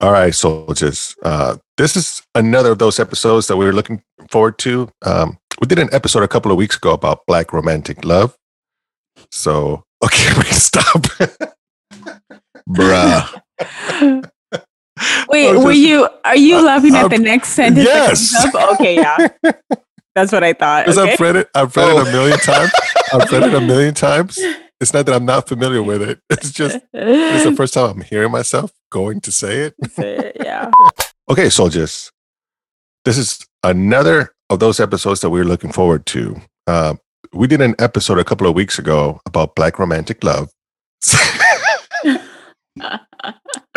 All right, soldiers. Uh, this is another of those episodes that we were looking forward to. Um, we did an episode a couple of weeks ago about black romantic love. So, okay, we stop. Bruh. Wait, Oh, were you? Are you uh, laughing at uh, the next sentence? yes. Okay, yeah. That's what I thought. Because Okay. I've read it, I've read Oh. it a million times. I've read it a million times. It's not that I'm not familiar with it. It's just it's the first time I'm hearing myself going to say it. yeah. Okay, soldiers. This is another of those episodes that we're looking forward to. Uh, we did an episode a couple of weeks ago about black romantic love.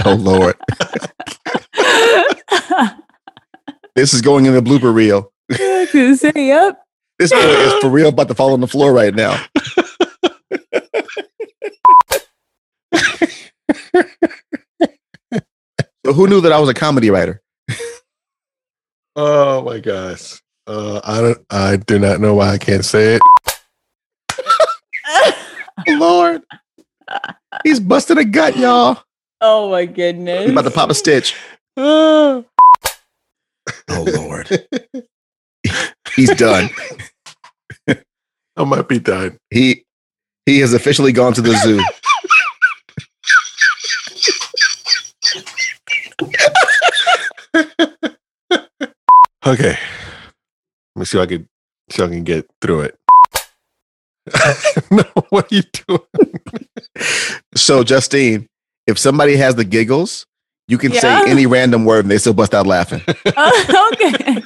Oh Lord. This is going in the blooper reel. I say, yep. This is for real about to fall on the floor right now. So who knew that I was a comedy writer? oh my gosh. Uh, I don't I do not know why I can't say it. Lord. He's busting a gut, y'all. oh my goodness. He's about to pop a stitch. Oh Lord. He's done. I might be done. He he has officially gone to the zoo. Okay. Let me see if I can see if I can get through it. no, what are you doing? So Justine, if somebody has the giggles, you can Yeah. say any random word and they still bust out laughing. Oh, okay.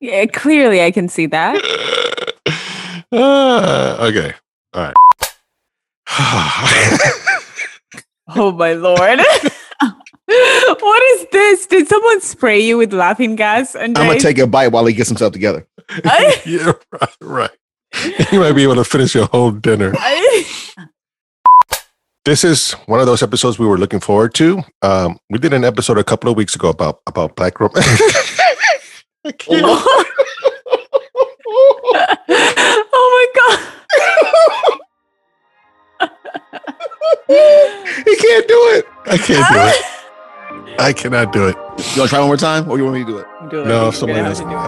yeah, clearly I can see that. Ah, okay. All right. Oh my lord. What is this? Did someone spray you with laughing gas? And I'm gonna take a bite while he gets himself together. yeah, right, right. You might be able to finish your whole dinner. This is one of those episodes we were looking forward to. Um, we did an episode a couple of weeks ago about about black rom- I can't. oh my god. he can't do it. I can't do it. I cannot do it. You wanna try one more time or you want me to do it? Do it. No, You're somebody else have can to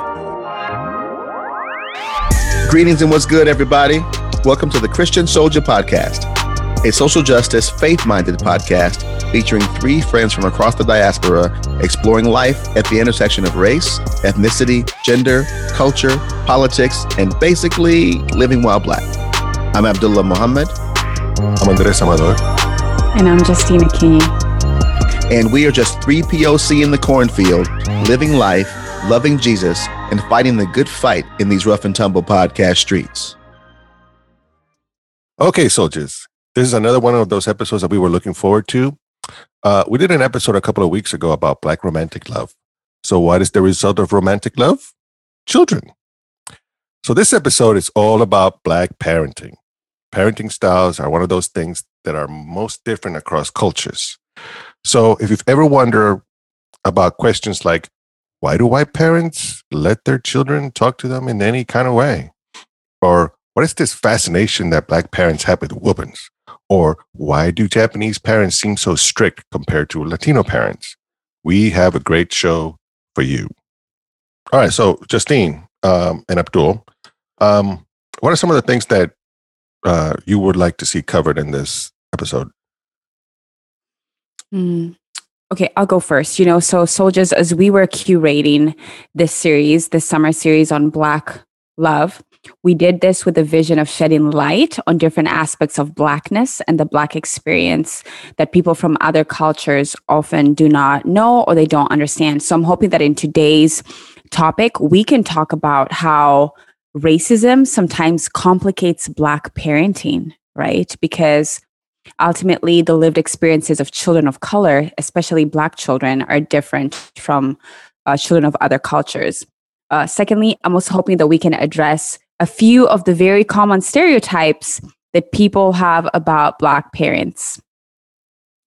do it. Greetings and what's good, everybody? Welcome to the Christian Soldier Podcast, a social justice, faith minded podcast featuring three friends from across the diaspora exploring life at the intersection of race, ethnicity, gender, culture, politics, and basically living while black. I'm Abdullah Muhammad, I'm Andres Amador. And I'm Justina King. And we are just three POC in the cornfield, living life, loving Jesus, and fighting the good fight in these rough and tumble podcast streets. Okay, soldiers. This is another one of those episodes that we were looking forward to. Uh, we did an episode a couple of weeks ago about black romantic love. So, what is the result of romantic love? Children. So, this episode is all about black parenting. Parenting styles are one of those things that are most different across cultures. So, if you've ever wondered about questions like, why do white parents let their children talk to them in any kind of way? Or what is this fascination that black parents have with whoopings? Or why do Japanese parents seem so strict compared to Latino parents? We have a great show for you. All right, so Justine um, and Abdul, um, what are some of the things that uh, you would like to see covered in this episode? Mm. Okay, I'll go first. You know, so soldiers, as we were curating this series, this summer series on Black love, we did this with a vision of shedding light on different aspects of Blackness and the Black experience that people from other cultures often do not know or they don't understand. So I'm hoping that in today's topic, we can talk about how racism sometimes complicates Black parenting, right? Because ultimately the lived experiences of children of color especially black children are different from uh, children of other cultures uh, secondly i'm also hoping that we can address a few of the very common stereotypes that people have about black parents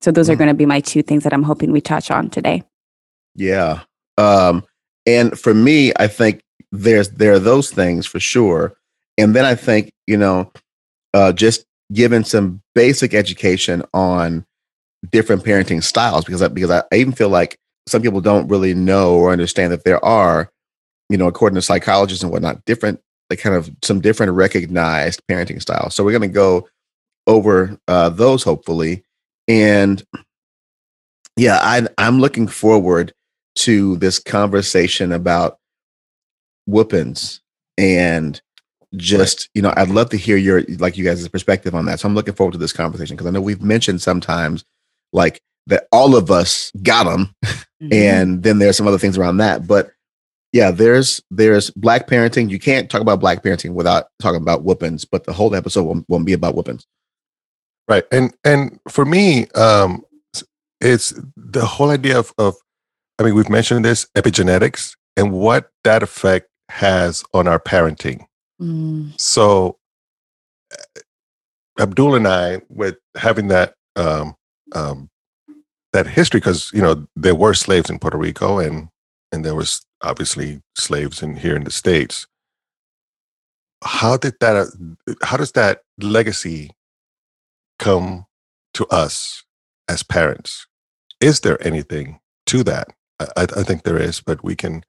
so those are Mm. going to be my two things that i'm hoping we touch on today Yeah. Um, and for me, I think there's there are those things for sure. And then I think, you know, uh, just given some basic education on different parenting styles because I, because I, even feel like some people don't really know or understand that there are, you know, according to psychologists and whatnot, different like kind of some different recognized parenting styles. So we're going to go over uh, those hopefully, and yeah, I, I'm looking forward to this conversation about whoopings and just you know i'd love to hear your like you guys' perspective on that. So i'm looking forward to this conversation because i know we've mentioned sometimes like that all of us got them mm-hmm. and then there's some other things around that. But yeah there's there's black parenting. You can't talk about black parenting without talking about whoopings but the whole episode won't, won't be about whoopings right. And and for me um it's the whole idea of, of i mean we've mentioned this epigenetics and what that effect has on our parenting mm. so abdul and i with having that um, um, that history because you know there were slaves in puerto rico and and there was obviously slaves in here in the states how did that uh, how does that legacy come to us as parents is there anything to that? I, I think there is, but we can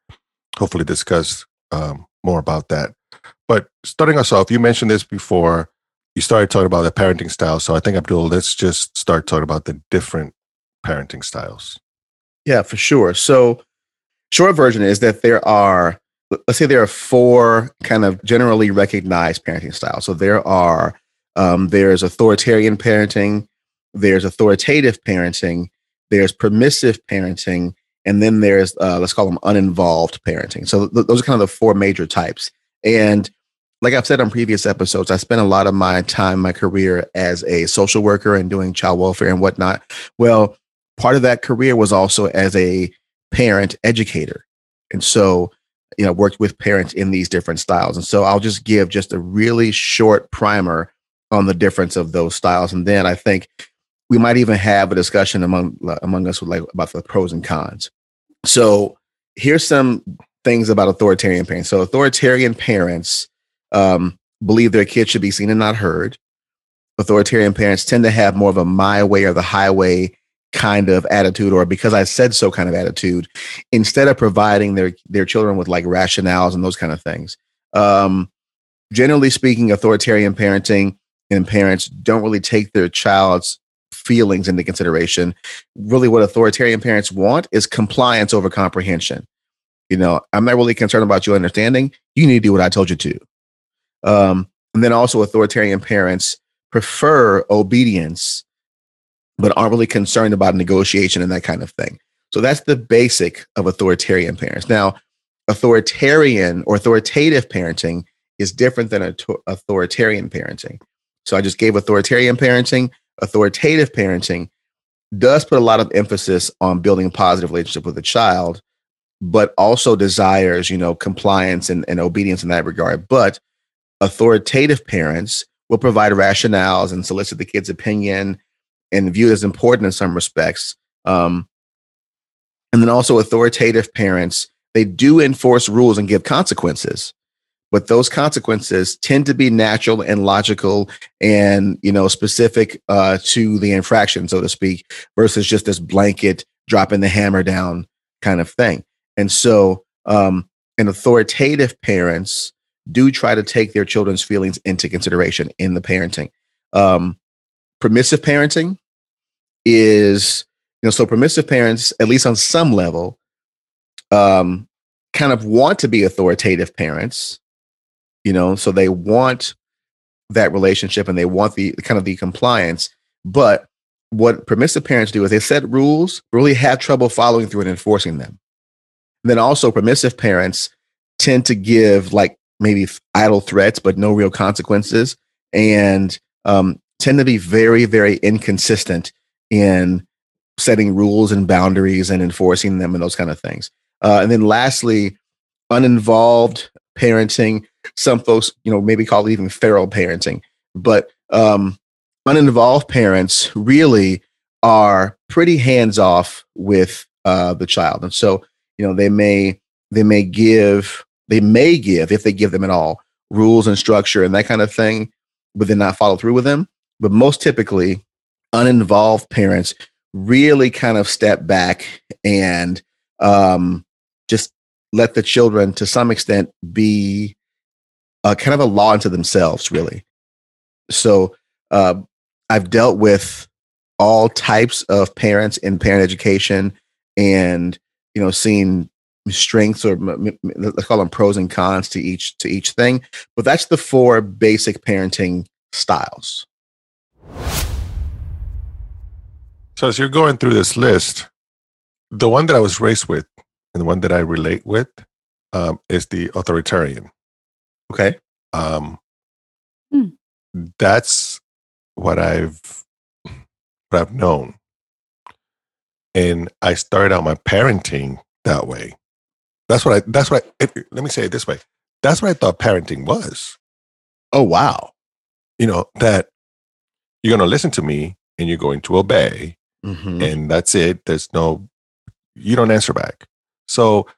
hopefully discuss um, more about that. But starting us off, you mentioned this before. You started talking about the parenting style. So I think, Abdul, let's just start talking about the different parenting styles. Yeah, for sure. So, short version is that there are, let's say, there are four kind of generally recognized parenting styles. So there are, um, there's authoritarian parenting, there's authoritative parenting, there's permissive parenting, and then there's uh, let's call them uninvolved parenting. So th- those are kind of the four major types. And like I've said on previous episodes, I spent a lot of my time, my career as a social worker and doing child welfare and whatnot. Well, part of that career was also as a parent educator. And so, you know, worked with parents in these different styles. And so I'll just give just a really short primer on the difference of those styles. And then I think we might even have a discussion among among us like about the pros and cons. So here's some things about authoritarian parents. So authoritarian parents um, believe their kids should be seen and not heard. Authoritarian parents tend to have more of a my way or the highway kind of attitude or because I said so kind of attitude instead of providing their their children with like rationales and those kind of things. Um, generally speaking, authoritarian parenting and parents don't really take their child's feelings into consideration. Really, what authoritarian parents want is compliance over comprehension. You know, I'm not really concerned about you understanding. You need to do what I told you to. Um, and then also, authoritarian parents prefer obedience, but aren't really concerned about negotiation and that kind of thing. So that's the basic of authoritarian parents. Now, authoritarian or authoritative parenting is different than authoritarian parenting. So I just gave authoritarian parenting authoritative parenting does put a lot of emphasis on building a positive relationship with a child, but also desires, you know, compliance and, and obedience in that regard. But authoritative parents will provide rationales and solicit the kid's opinion and view it as important in some respects. Um, and then also authoritative parents, they do enforce rules and give consequences but those consequences tend to be natural and logical and you know specific uh, to the infraction so to speak versus just this blanket dropping the hammer down kind of thing and so um, and authoritative parents do try to take their children's feelings into consideration in the parenting. Um, permissive parenting is you know so permissive parents at least on some level um, kind of want to be authoritative parents you know so they want that relationship and they want the kind of the compliance. But what permissive parents do is they set rules really have trouble following through and enforcing them then also permissive parents tend to give like maybe idle threats but no real consequences and um, tend to be very very inconsistent in setting rules and boundaries and enforcing them and those kind of things. Uh, and then lastly uninvolved parenting. Some folks, you know, maybe call it even feral parenting. But um, uninvolved parents really are pretty hands off with uh, the child, and so you know they may they may give they may give if they give them at all rules and structure and that kind of thing, but then not follow through with them. But most typically, uninvolved parents really kind of step back and um, just let the children, to some extent, be uh, kind of a law unto themselves, really. So uh, I've dealt with all types of parents in parent education, and you know, seeing strengths or let's call them pros and cons to each to each thing. But that's the four basic parenting styles. So as you're going through this list, the one that I was raised with and the one that I relate with um, is the authoritarian. Okay. Um, hmm. That's what I've what I've known, and I started out my parenting that way. That's what I. That's what I. It, let me say it this way. That's what I thought parenting was. Oh wow! You know that you're going to listen to me and you're going to obey, mm-hmm. and that's it. There's no. You don't answer back. So.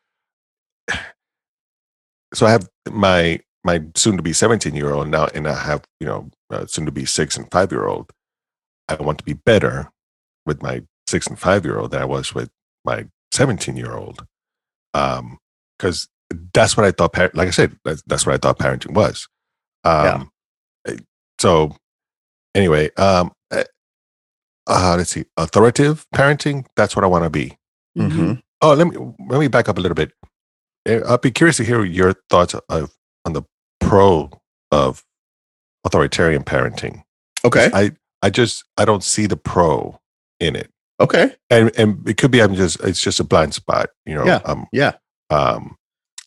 So I have my my soon to be 17 year old now, and I have you know uh, soon to be six and five year old. I want to be better with my six and five year old than I was with my 17 year old um because that's what i thought par- like i said that's, that's what i thought parenting was. Um yeah. Eh, so anyway um uh, uh, let's see authoritative parenting that's what i want to be. Mm-hmm. oh let me let me back up a little bit. Eh, i'll be curious to hear your thoughts of on the pro of authoritarian parenting okay. I i just i don't see the pro in it Okay. And and it could be I'm just it's just a blind spot, you know. Yeah. Um, yeah. Um,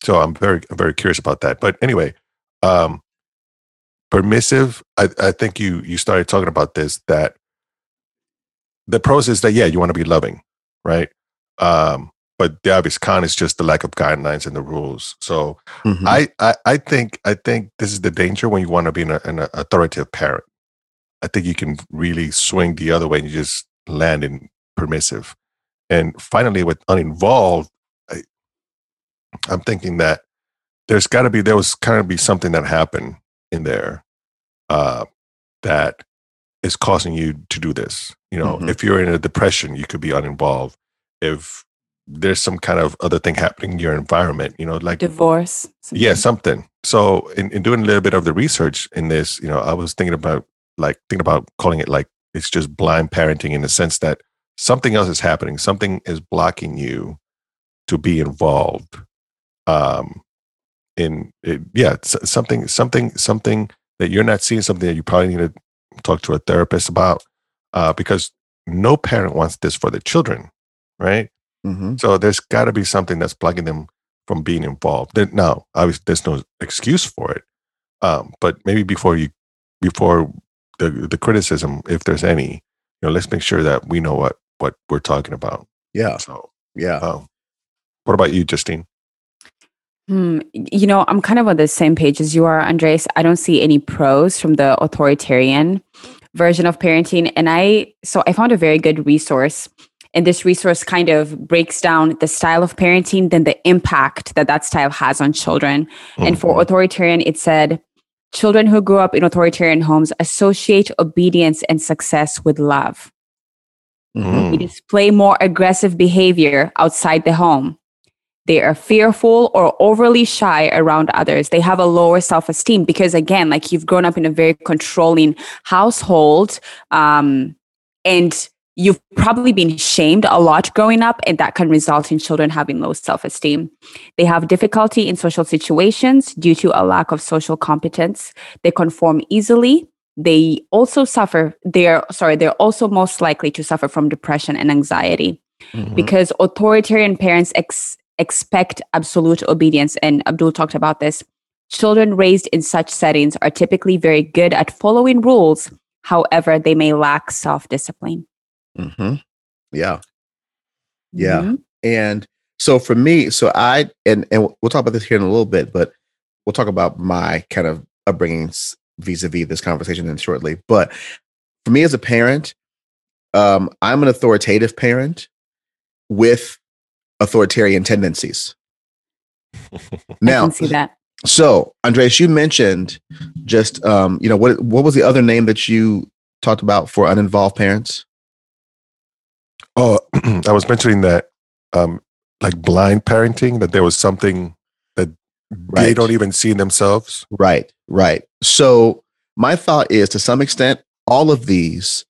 so I'm very I'm very curious about that. But anyway, um, permissive. I I think you you started talking about this that the pros is that yeah you want to be loving, right? Um, but the obvious con is just the lack of guidelines and the rules. So mm-hmm. I, I I think I think this is the danger when you want to be an, an authoritative parent. I think you can really swing the other way and you just land in permissive. And finally, with uninvolved, I, I'm thinking that there's got to be there was kind of be something that happened in there uh, that is causing you to do this. You know, mm-hmm. if you're in a depression, you could be uninvolved. If there's some kind of other thing happening in your environment, you know, like divorce. Something. Yeah, something. So in, in doing a little bit of the research in this, you know, I was thinking about like thinking about calling it like it's just blind parenting in the sense that something else is happening. Something is blocking you to be involved. Um, in it, yeah, something, something, something that you're not seeing. Something that you probably need to talk to a therapist about, uh, because no parent wants this for their children, right? Mm-hmm. So there's got to be something that's blocking them from being involved. Now, obviously, there's no excuse for it, um, but maybe before you, before the the criticism, if there's any, you know, let's make sure that we know what what we're talking about. Yeah. So yeah. Um, what about you, Justine? Hmm. You know, I'm kind of on the same page as you are, Andres. I don't see any pros from the authoritarian version of parenting. And I, so I found a very good resource. And this resource kind of breaks down the style of parenting, then the impact that that style has on children. Mm-hmm. And for mm-hmm. authoritarian, it said Children who grew up in authoritarian homes associate obedience and success with love. Mm-hmm. They display more aggressive behavior outside the home. They are fearful or overly shy around others. They have a lower self esteem because, again, like you've grown up in a very controlling household. Um, and you've probably been shamed a lot growing up, and that can result in children having low self esteem. They have difficulty in social situations due to a lack of social competence. They conform easily. They also suffer, they're sorry, they're also most likely to suffer from depression and anxiety mm-hmm. because authoritarian parents ex- expect absolute obedience. And Abdul talked about this. Children raised in such settings are typically very good at following rules. However, they may lack self discipline. Mm-hmm. Yeah. Yeah. Mm-hmm. And so for me, so I and and we'll talk about this here in a little bit, but we'll talk about my kind of upbringings vis-a-vis this conversation in shortly. But for me as a parent, um, I'm an authoritative parent with authoritarian tendencies. now, I can see that. So, Andres, you mentioned just um, you know what what was the other name that you talked about for uninvolved parents? Oh, I was mentioning that, um, like blind parenting, that there was something that they don't even see themselves. Right, right. So my thought is to some extent, all of these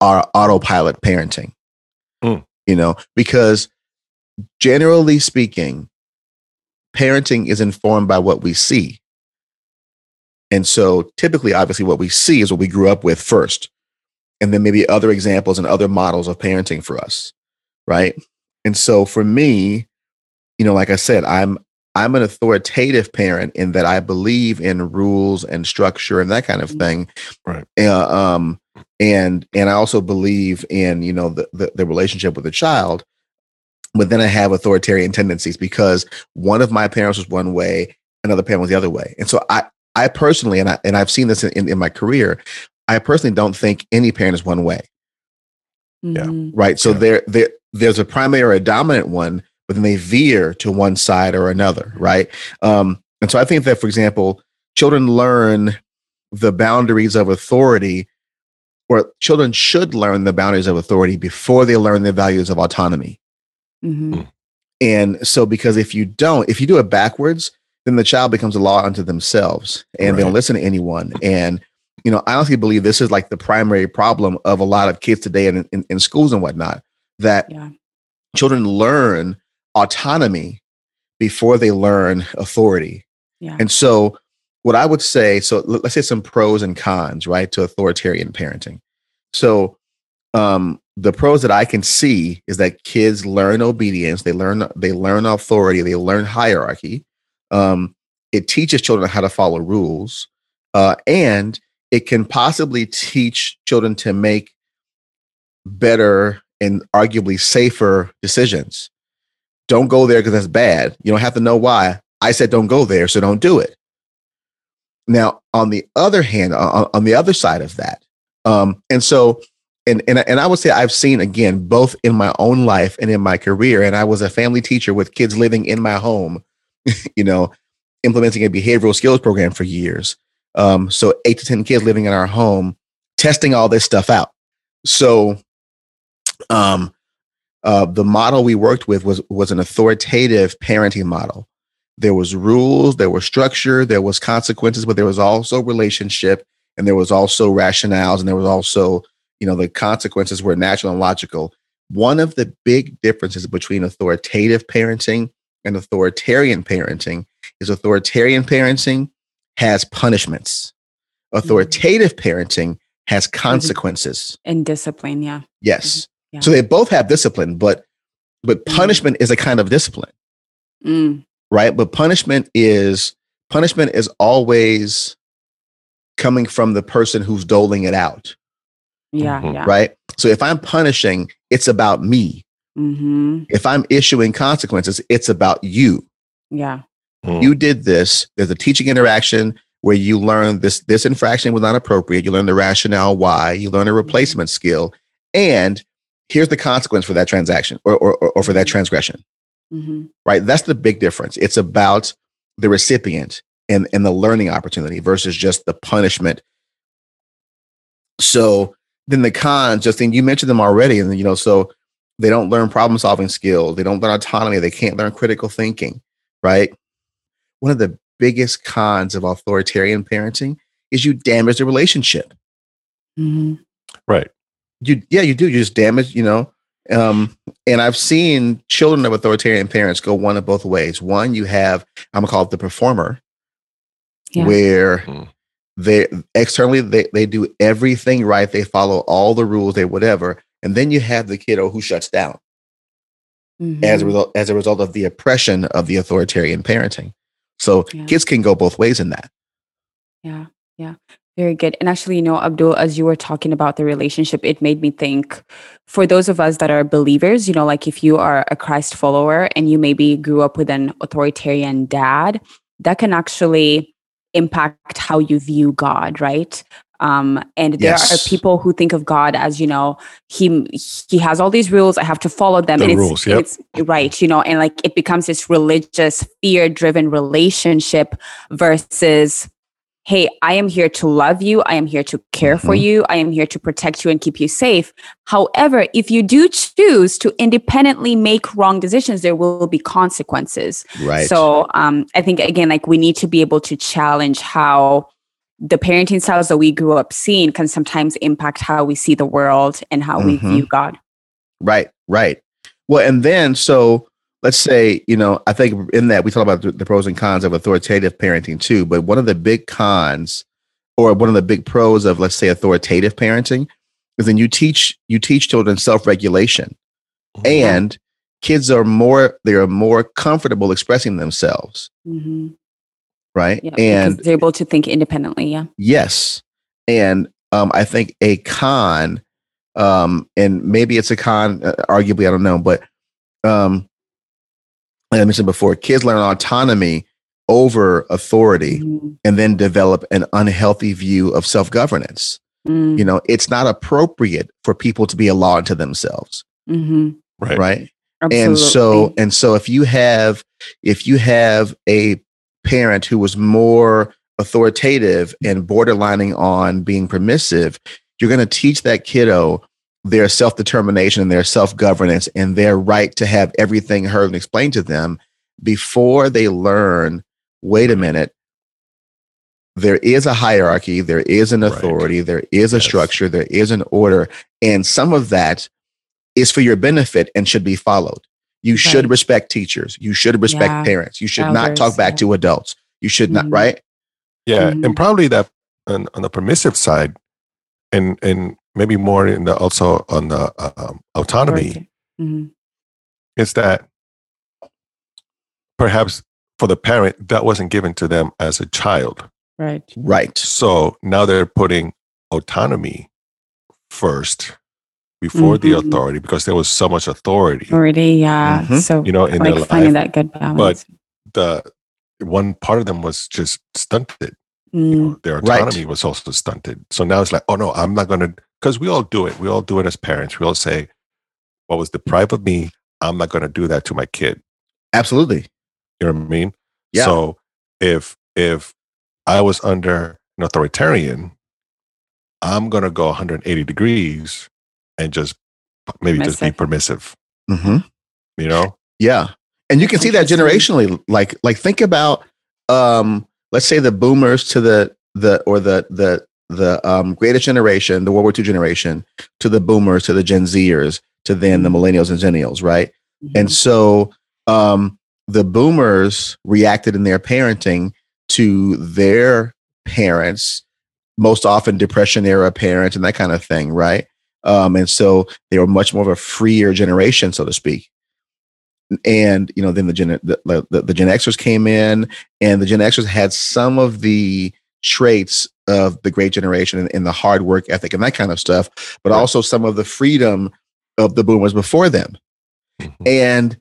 are autopilot parenting. Hmm. You know, because generally speaking, parenting is informed by what we see. And so typically, obviously, what we see is what we grew up with first. And then maybe other examples and other models of parenting for us. Right. And so for me, you know, like I said, I'm I'm an authoritative parent in that I believe in rules and structure and that kind of Mhm. thing. Right. Uh, um, and and I also believe in you know the, the the relationship with the child. But then I have authoritarian tendencies because one of my parents was one way, another parent was the other way, and so I I personally and I and I've seen this in, in, in my career. I personally don't think any parent is one way Yeah. Mhm. right? So Yeah. there, there, there's a primary or a dominant one, but then they veer to one side or another, right? Um, and so I think that, for example, children learn the boundaries of authority, or children should learn the boundaries of authority before they learn the values of autonomy. Mhm. And so, because if you don't, if you do it backwards, then the child becomes a law unto themselves and they don't listen to anyone. And, you know, I honestly believe this is like the primary problem of a lot of kids today in, in, in schools and whatnot that Yeah. children learn autonomy before they learn authority. Yeah. And so, what I would say, so let- let's say some pros and cons, right, to authoritarian parenting. So, um, the pros that I can see is that kids learn obedience, they learn they learn authority, they learn hierarchy. Um, it teaches children how to follow rules, uh, and it can possibly teach children to make better and arguably safer decisions. Don't go there because that's bad. You don't have to know why. I said don't go there, so don't do it. Now, on the other hand, on, on the other side of that, um, and so, and, and and I would say I've seen again both in my own life and in my career. And I was a family teacher with kids living in my home, you know, implementing a behavioral skills program for years. Um, so eight to ten kids living in our home, testing all this stuff out. So, um, uh, the model we worked with was was an authoritative parenting model. There was rules, there was structure, there was consequences, but there was also relationship, and there was also rationales, and there was also, you know, the consequences were natural and logical. One of the big differences between authoritative parenting and authoritarian parenting is authoritarian parenting has punishments. Mm-hmm. Authoritative parenting has mm-hmm. consequences. And discipline. Yeah. Yes. Mm-hmm. Yeah. So they both have discipline, but but Mhm. punishment is a kind of discipline, Mm. right? But punishment is punishment is always coming from the person who's doling it out, Yeah. Mhm. Yeah. right? So if I'm punishing, it's about me. Mm-hmm. If I'm issuing consequences, it's about you. Yeah. Mm. You did this. There's a teaching interaction where you learn this this infraction was not appropriate. You learn the rationale why. You learn a replacement skill, and here's the consequence for that transaction or or, or- or for that transgression. Mm-hmm. right? That's the big difference. It's about the recipient and, and the learning opportunity versus just the punishment. So then the cons, Justine, you mentioned them already. And, you know, so they don't learn problem solving skills. They don't learn autonomy. They can't learn critical thinking, right? One of the biggest cons of authoritarian parenting is you damage the relationship Mm-hmm. Right. You yeah you do you just damage you know um and i've seen children of authoritarian parents go one of both ways one you have i'm gonna call it the performer Yeah. where Mm. they externally they, they do everything right they follow all the rules they whatever and then you have the kiddo who shuts down Mm-hmm. as a result as a result of the oppression of the authoritarian parenting so Yeah. kids can go both ways in that Yeah, yeah. Very good. And actually, you know, Abdul, as you were talking about the relationship, it made me think for those of us that are believers, you know, like if you are a Christ follower and you maybe grew up with an authoritarian dad, that can actually impact how you view God, right? Um, and there Yes. are people who think of God as, you know, he he has all these rules, I have to follow them. The and rules, it's, yep. it's right, you know, and like it becomes this religious, fear-driven relationship versus hey, I am here to love you. I am here to care for Mhm. you. I am here to protect you and keep you safe. However, if you do choose to independently make wrong decisions, there will be consequences. Right. So um, I think again, like we need to be able to challenge how the parenting styles that we grew up seeing can sometimes impact how we see the world and how we Mhm. view God. Right, right. Well, and then so let's say, you know, I think in that we talk about the, pros and cons of authoritative parenting too, but one of the big cons or one of the big pros of let's say authoritative parenting is then you teach you teach children self-regulation and kids are more they are more comfortable expressing themselves, Mhm. right? Yeah, and they're able to think independently. Yeah. Yes. And um, I think a con, um, and maybe it's a con, uh, arguably, I don't know, but um, like I mentioned before, kids learn autonomy over authority Mhm. and then develop an unhealthy view of self governance. Mm, You know, it's not appropriate for people to be a law unto themselves, mhm. right. right? Absolutely. and so and so if you have if you have a parent who was more authoritative and borderlining on being permissive you're going to teach that kiddo their self-determination and their self-governance and their right to have everything heard and explained to them before they learn wait a minute there is a hierarchy there is an Right. authority there is a Yes. structure there is an order and some of that is for your benefit and should be followed. You should respect teachers. You should respect Yeah. parents. You should not talk back yeah. to adults. You should not, Mhm. right? Yeah, Mhm. and probably that on, on the permissive side, and and maybe more in the also on the um, autonomy Mhm. is that perhaps for the parent that wasn't given to them as a child. Right. Right. So now they're putting autonomy first before the Mhm. authority because there was so much authority, Already. Yeah. Mhm. So you know, in like their finding life. that good balance. But the one part of them was just stunted. you Mm, know, their Right. autonomy was also stunted. So now it's like, oh no, I'm not going to, because we all do it. We all do it as parents. We all say, what was deprived of me, I'm not going to do that to my kid. Absolutely. You know what I mean? Yeah. So if if I was under an authoritarian, I'm going to go 180 degrees and just maybe just be permissive. hmm You know? Yeah. And you can see that generationally. Like, like think about um, let's say the boomers to the the or the the the um greatest generation, the World War II generation, to the boomers, to the Gen Zers, to then the millennials and zennials, right? And mhm. so um, the boomers reacted in their parenting to their parents, most often depression era parents and that kind of thing, right? Um, and so they were much more of a freer generation, so to speak. And you know, then the Gen the, the, the Gen Xers came in, and the Gen Xers had some of the traits of the great generation and, and the hard work ethic and that kind of stuff, but Right. also some of the freedom of the boomers before them. Mhm. And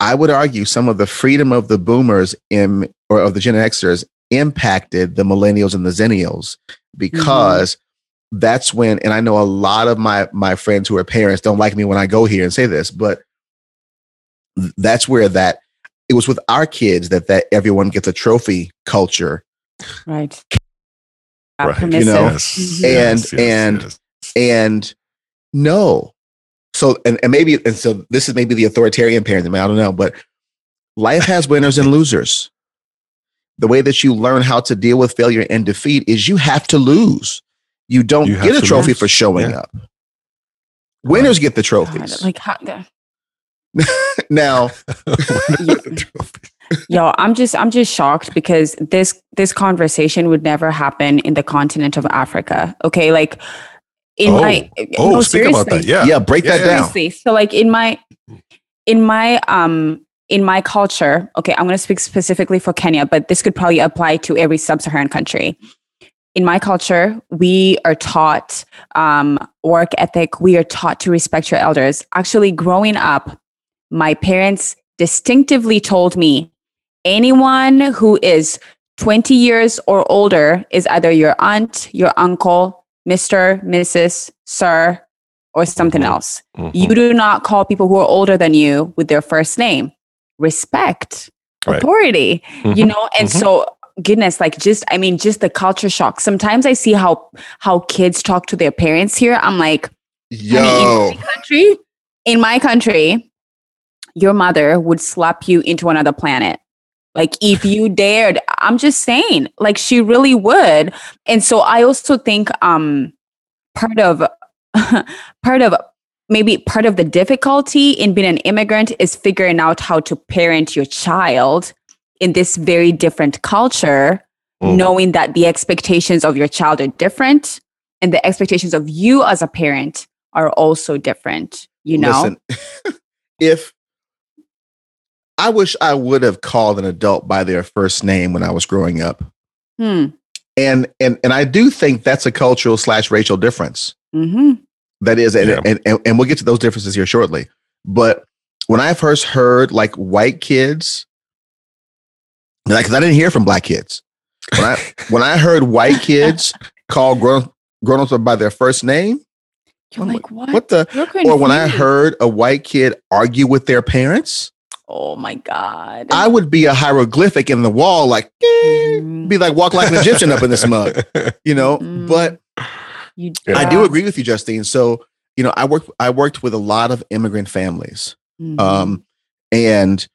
I would argue some of the freedom of the boomers in or of the Gen Xers impacted the millennials and the zennials because that's when and I know a lot of my my friends who are parents don't like me when I go here and say this, but that's where that it was with our kids that that everyone gets a trophy culture Right. Yeah, Right. permissive. know, Yes, Mhm. yes, And- yes, and- yes. and no so and, and maybe and so this is maybe the authoritarian parenting i don't know but life has winners and losers the way that you learn how to deal with failure and defeat is you have to lose you don't You get a trophy lose. for showing Yeah. up winners get the God, trophies like how, the- now yo, I'm just I'm just shocked because this this conversation would never happen in the continent of Africa. Okay, like in Oh. my oh, no, speak about that. Yeah. yeah break Yeah, that yeah, down seriously. So like in my in my um in my culture, okay, I'm going to speak specifically for Kenya, but this could probably apply to every sub-Saharan country. In my culture, we are taught um, work ethic. We are taught to respect your elders. Actually, growing up, my parents distinctively told me anyone who is 20 years or older is either your aunt, your uncle, Mr., Mrs., Sir, or something Mhm. else. Mhm. You do not call people who are older than you with their first name. Respect, Right. authority, you Mhm. know? And Mhm. so goodness like just i mean just the culture shock sometimes i see how how kids talk to their parents here i'm like Yo, in my country in my country your mother would slap you into another planet like if you dared i'm just saying like she really would and so i also think um part of part of maybe part of the difficulty in being an immigrant is figuring out how to parent your child in this very different culture Mm. knowing that the expectations of your child are different and the expectations of you as a parent are also different you know listen, if I wish I would have called an adult by their first name when I was growing up. hmm. And and and I do think that's a cultural slash racial difference. hmm That is, and, Yeah. and, and and we'll get to those differences here shortly. But when I first heard like white kids, like 'cause I didn't hear from black kids. When I when I heard white kids call grown grown ups by their first name, you're I'm like what, what the? Or when I heard a white kid argue with their parents, oh my god I would be a hieroglyphic in the wall, like Mhm. be like walk like an Egyptian up in this mug, you know. Mm. But you, I do agree with you, Justine. So you know, I worked I worked with a lot of immigrant families, Mhm. um, and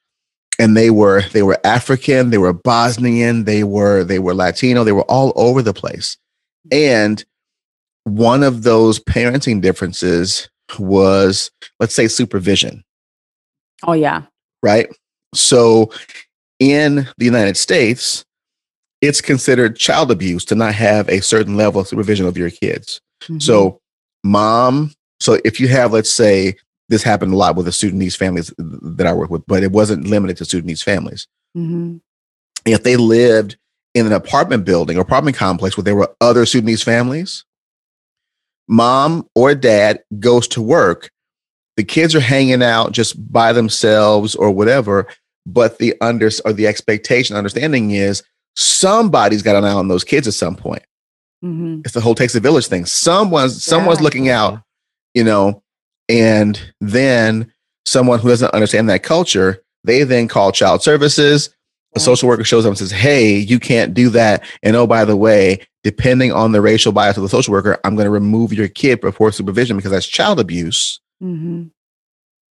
and they were they were African, they were Bosnian, they were they were Latino, they were all over the place, and one of those parenting differences was let's say supervision. oh yeah right? So in the United States, it's considered child abuse to not have a certain level of supervision of your kids. Mhm. So, mom, so if you have, let's say, this happened a lot with the Sudanese families that I work with, but it wasn't limited to Sudanese families. Mhm. If they lived in an apartment building or apartment complex where there were other Sudanese families, mom or dad goes to work. The kids are hanging out just by themselves or whatever, but the under or the expectation, understanding is somebody's got an eye on those kids at some point. Mhm. It's the whole takes a village thing. Someone's someone's looking out, you know, and then someone who doesn't understand that culture, they then call child services. A social worker shows up and says, Hey, you can't do that. And oh, by the way, depending on the racial bias of the social worker, I'm going to remove your kid before supervision because that's child abuse. Mhm.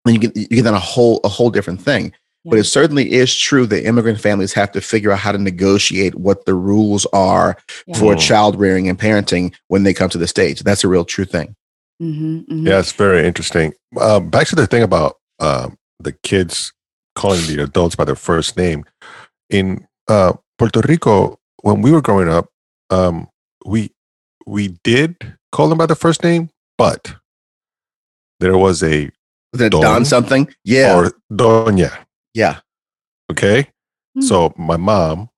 And you get you get on a whole a whole different thing. But it certainly is true that immigrant families have to figure out how to negotiate what the rules are Yeah. for child rearing and parenting when they come to the States. That's a real true thing. Mhm. Mhm. Yeah, it's very interesting. Um, back to the thing about um, the kids calling the adults by their first name. In uh, Puerto Rico, when we were growing up, um, we we did call them by their first name, but there was a Was it Don? Don something? Yeah. or doña. yeah. Okay, Hmm. so my mom,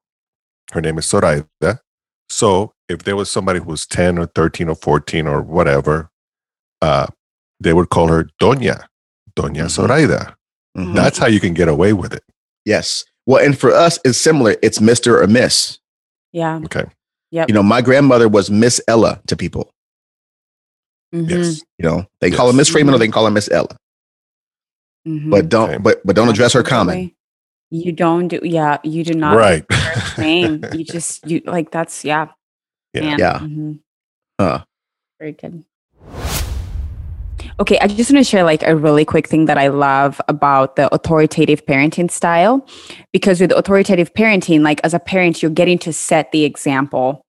her name is Zoraida. So if there was somebody who was ten or thirteen or fourteen or whatever, uh, they would call her doña, doña Mhm. Zoraida. Mhm. That's how you can get away with it. Yes. Well, and for us, it's similar. It's Mr. or Miss. yeah Okay. Yep. You know, my grandmother was Miss Ella to people. Mhm. Yes. You know, they call her Miss Freeman or they call her Miss Ella, Mhm. but don't, Okay. but but don't address her common. Absolutely. you don't do yeah you do not right. first name you just you like that's yeah Yeah. man. Yeah. Mhm. Uh, Very good. Okay, I just want to share like a really quick thing that I love about the authoritative parenting style. Because with authoritative parenting, like as a parent, you're getting to set the example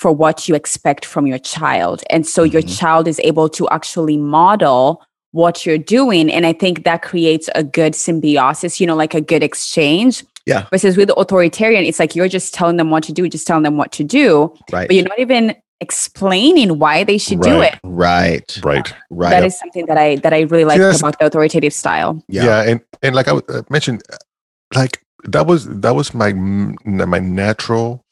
for what you expect from your child. And so your Mhm. child is able to actually model what you're doing. And I think that creates a good symbiosis, you know, like a good exchange. Yeah. Versus with the authoritarian, it's like you're just telling them what to do, just telling them what to do right. but you're not even explaining why they should do it. right. Right. Right. That is something that I that I really like that's- about the authoritative style. Yeah. yeah. and and like I w- uh, mentioned, uh, like that was that was my my natural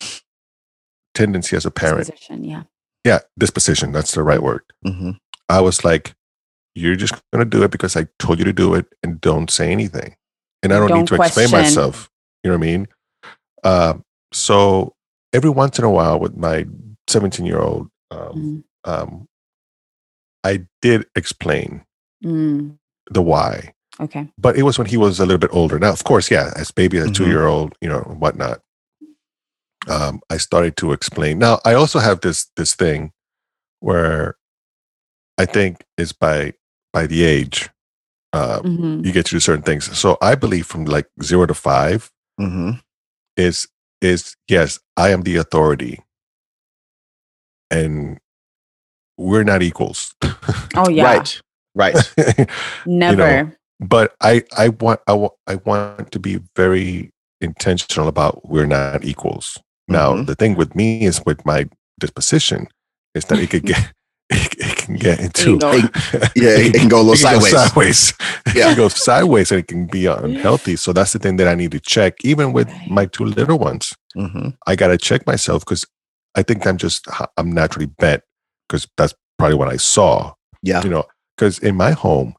tendency as a parent. Disposition, yeah. Yeah, disposition. That's the right word. Mhm. I was like, you're just gonna do it because I told you to do it, and don't say anything. And I don't, Don't need to explain myself. You know what I mean? Uh, so every once in a while, with my 17 year old, um, Mm. um, I did explain Mm. the why. Okay. but it was when he was a little bit older. Now, of course, yeah, as baby, as Mhm. two year old, you know, whatnot. Um, I started to explain. Now, I also have this this thing where I think is by by the age uh, Mhm. you get to do certain things. So I believe from like zero to five Mm-hmm. is is yes, I am the authority, and we're not equals. Oh yeah. Right. Right. Never. but I I want I want I want to be very intentional about we're not equals. Now Mhm. the thing with me is with my disposition is that it could get it, it can get into go. Yeah, it can go a little it can go sideways. sideways. Yeah. it can go sideways and it can be unhealthy. So that's the thing that I need to check. Even with my two little ones, Mm-hmm. I got to check myself because I think I'm just I'm naturally bent because that's probably what I saw. Yeah. You know, because in my home,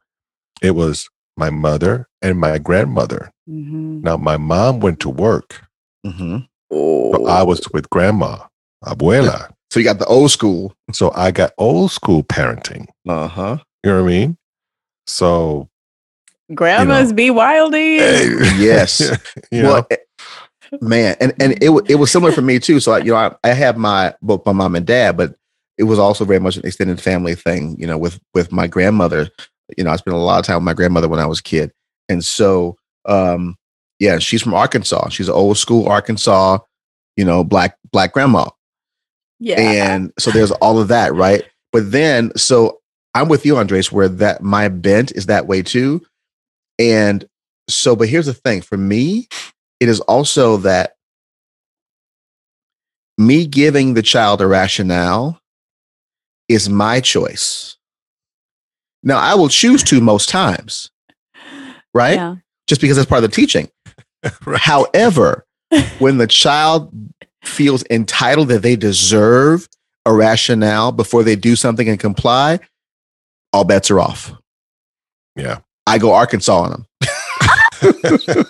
it was my mother and my grandmother. Mhm. Now my mom went to work, Mm-hmm. So I was with grandma, abuela. So you got the old school. So I got old school parenting. Uh huh. You know what I mean? So Grandmas be wildy. Yes. you know, well, eh, man, and and it it was similar for me too. So I, you know, I, I have my both my mom and dad, but it was also very much an extended family thing. You know, with with my grandmother. You know, I spent a lot of time with my grandmother when I was a kid, and so um, yeah, she's from Arkansas. She's an old school Arkansas, you know, black black grandma. yeah. And so there's all of that, right? But then, so I'm with you, Andres, where that my bent is that way too. And so, but here's the thing for me, it is also that me giving the child a rationale is my choice. Now, I will choose to most times, right? Yeah. Just because that's part of the teaching. Right. However, when the child feels entitled that they deserve a rationale before they do something and comply, all bets are off. yeah. I go Arkansas on them.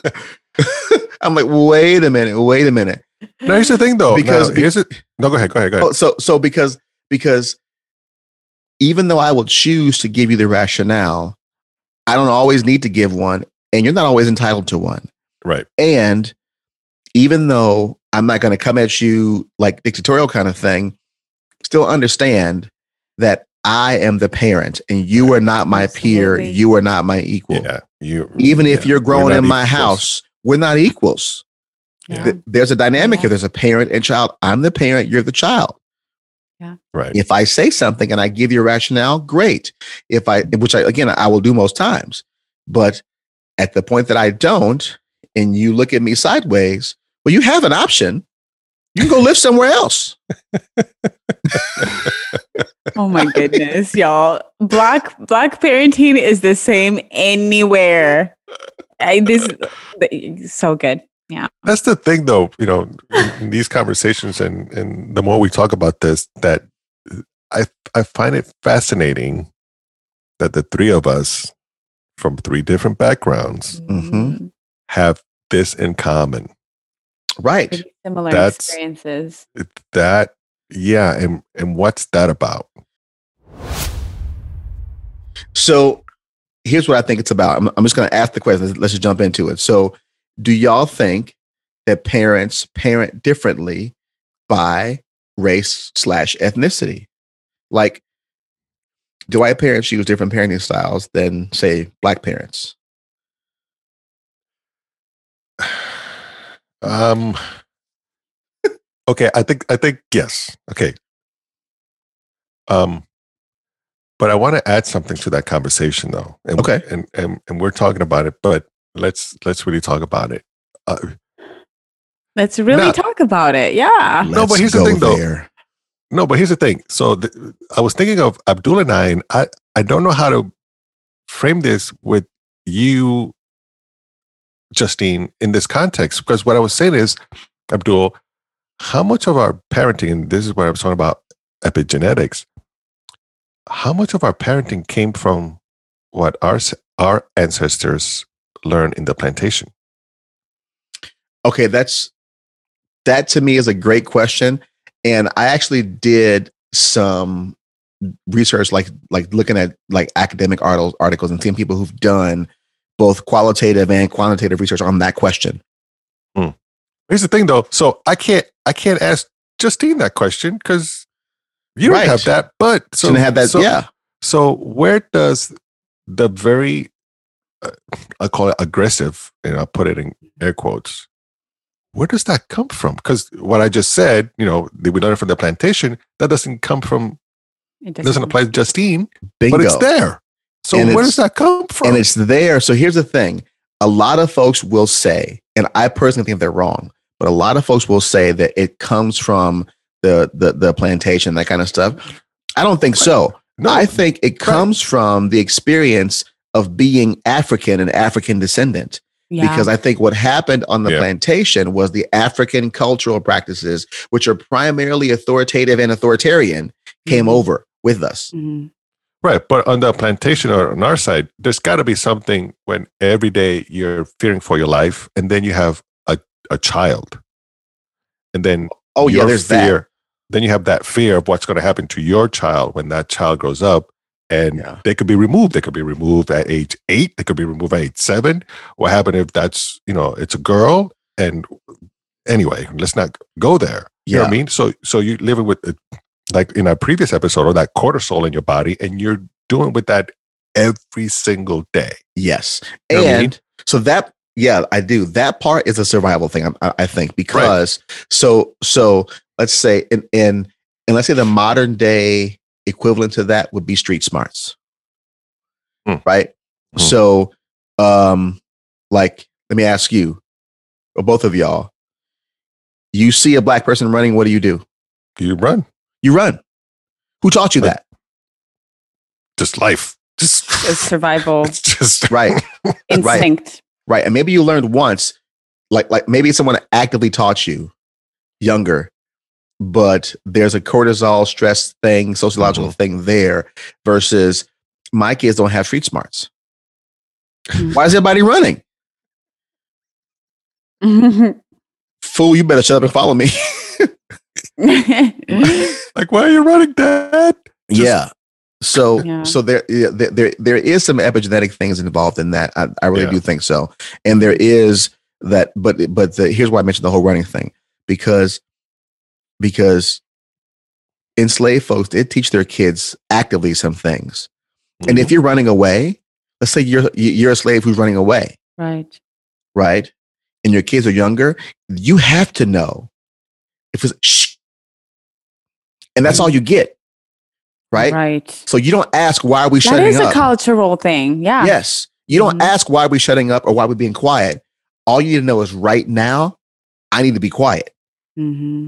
I'm like, wait a minute, wait a minute. no, here's the thing though. Because- here's it. No, go ahead. Go ahead. Go ahead. Oh, so so because because even though I will choose to give you the rationale, I don't always need to give one, and you're not always entitled to one. Right. And even though I'm not going to come at you like dictatorial kind of thing, still understand that I am the parent and you are not my peer. You are not my equal. Yeah. You. Even if you're growing not in my equals. house, we're not equals. Yeah. Th- There's a dynamic Yeah. here. There's a parent and child. I'm the parent. You're the child. Yeah. Right. If I say something and I give you a rationale, great. If I, which I, again, I will do most times. But at the point that I don't, and you look at me sideways, well, you have an option. You can go live somewhere else. Oh my goodness, y'all. Black black parenting is the same anywhere. I, this so good. Yeah. That's the thing, though. You know, in, in these conversations, and and the more we talk about this, that I I find it fascinating that the three of us from three different backgrounds Mhm. Have this in common. Right. Pretty similar That's- experiences. That yeah, and and what's that about? So here's what I think it's about. I'm, I'm just going to ask the question. Let's, let's just jump into it. So, do y'all think that parents parent differently by race slash ethnicity? Like, do white parents use different parenting styles than, say, black parents? Um. Okay, I think I think yes. Okay. Um, but I want to add something to that conversation, though. And, Okay. And and and we're talking about it, but let's let's really talk about it. Uh, Let's really No. talk about it. Yeah. No, but here's the go thing, though. no, but here's the thing. So th- I was thinking of Abdul and I, and I I don't know how to frame this with you, Justine, in this context because what I was saying is, Abdul, how much of our parenting, this is what I was talking about epigenetics, how much of our parenting came from what our our ancestors learned in the plantation? Okay, that's that to me is a great question, and I actually did some research, like like looking at like academic articles, articles, and seeing people who've done both qualitative and quantitative research on that question. Hmm. Here's the thing, though. So I can't I can't ask Justine that question because you don't Right. have that. But so Shouldn't have that. So, yeah. So where does the very uh, I call it aggressive, and I'll put it in air quotes. Where does that come from? Because what I just said, you know, we learned from the plantation. That doesn't come from. It Doesn't apply to Justine, Bingo. but it's there. So And where does that come from? and it's there. So here's the thing: a lot of folks will say, and I personally think they're wrong, but a lot of folks will say that it comes from the the, the plantation, that kind of stuff. I don't think so. no, I think it comes from the experience of being African and African descendant. Yeah. Because I think what happened on the Yeah. plantation was the African cultural practices, which are primarily authoritative and authoritarian, came Mhm. over with us. Mhm. Right. But on the plantation or on our side, there's got to be something when every day you're fearing for your life and then you have a, a child. And then Oh yeah, there's fear, that. then you have that fear of what's going to happen to your child when that child grows up. And Yeah. they could be removed. They could be removed at age eight. They could be removed at age seven. What happened if that's, you know, it's a girl? And anyway, let's not go there. You know what I mean? So so you're living with uh, like in a previous episode, or that cortisol in your body, and you're doing with that every single day. Yes, You know what I mean? and so that yeah, I do. That part is a survival thing. I, I think because so so let's say in in and let's say the modern day equivalent to that would be street smarts, Hmm. right? Hmm. So um, like let me ask you, or both of y'all, you see a black person running, what do you do? You run. You run. Who taught you But- that? Just life. Just It's survival it's just Right. instinct. right and maybe you learned once like like maybe someone actively taught you younger but there's a cortisol stress thing sociological thing there versus my kids don't have street smarts Mhm. why is everybody running fool you better shut up and follow me like, why are you running, Dad? Just- yeah so Yeah. so there, yeah, there there there is some epigenetic things involved in that i, I really Yeah. do think so and there is that but but the, here's why i mentioned the whole running thing because because enslaved folks did teach their kids actively some things and Mm-hmm. if you're running away let's say you're you- you're a slave who's running away right. right and your kids are younger you have to know if it's shh and that's all you get right Right. so you don't ask why are we That shutting is up a cultural thing. Yeah. Yes. You don't Mhm. ask why we shutting up or why we being quiet. All you need to know is right now, I need to be quiet. hmm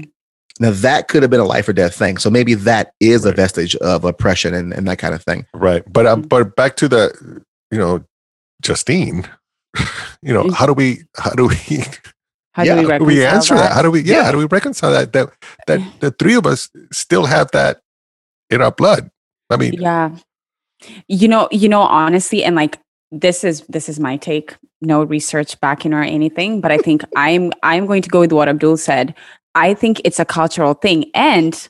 Now that could have been a life or death thing. So maybe that is a vestige of oppression and, and that kind of thing. Right. But um, Mhm. but back to the, you know, Justine. You know, how do we how do we How Yeah, do we reconcile we answer that? How do we yeah, Yeah. how do we reconcile that? That that the three of us still have that in our blood. I mean, yeah you know you know honestly and like this is this is my take no research backing or anything but i think i'm i'm going to go with what abdul said i think it's a cultural thing and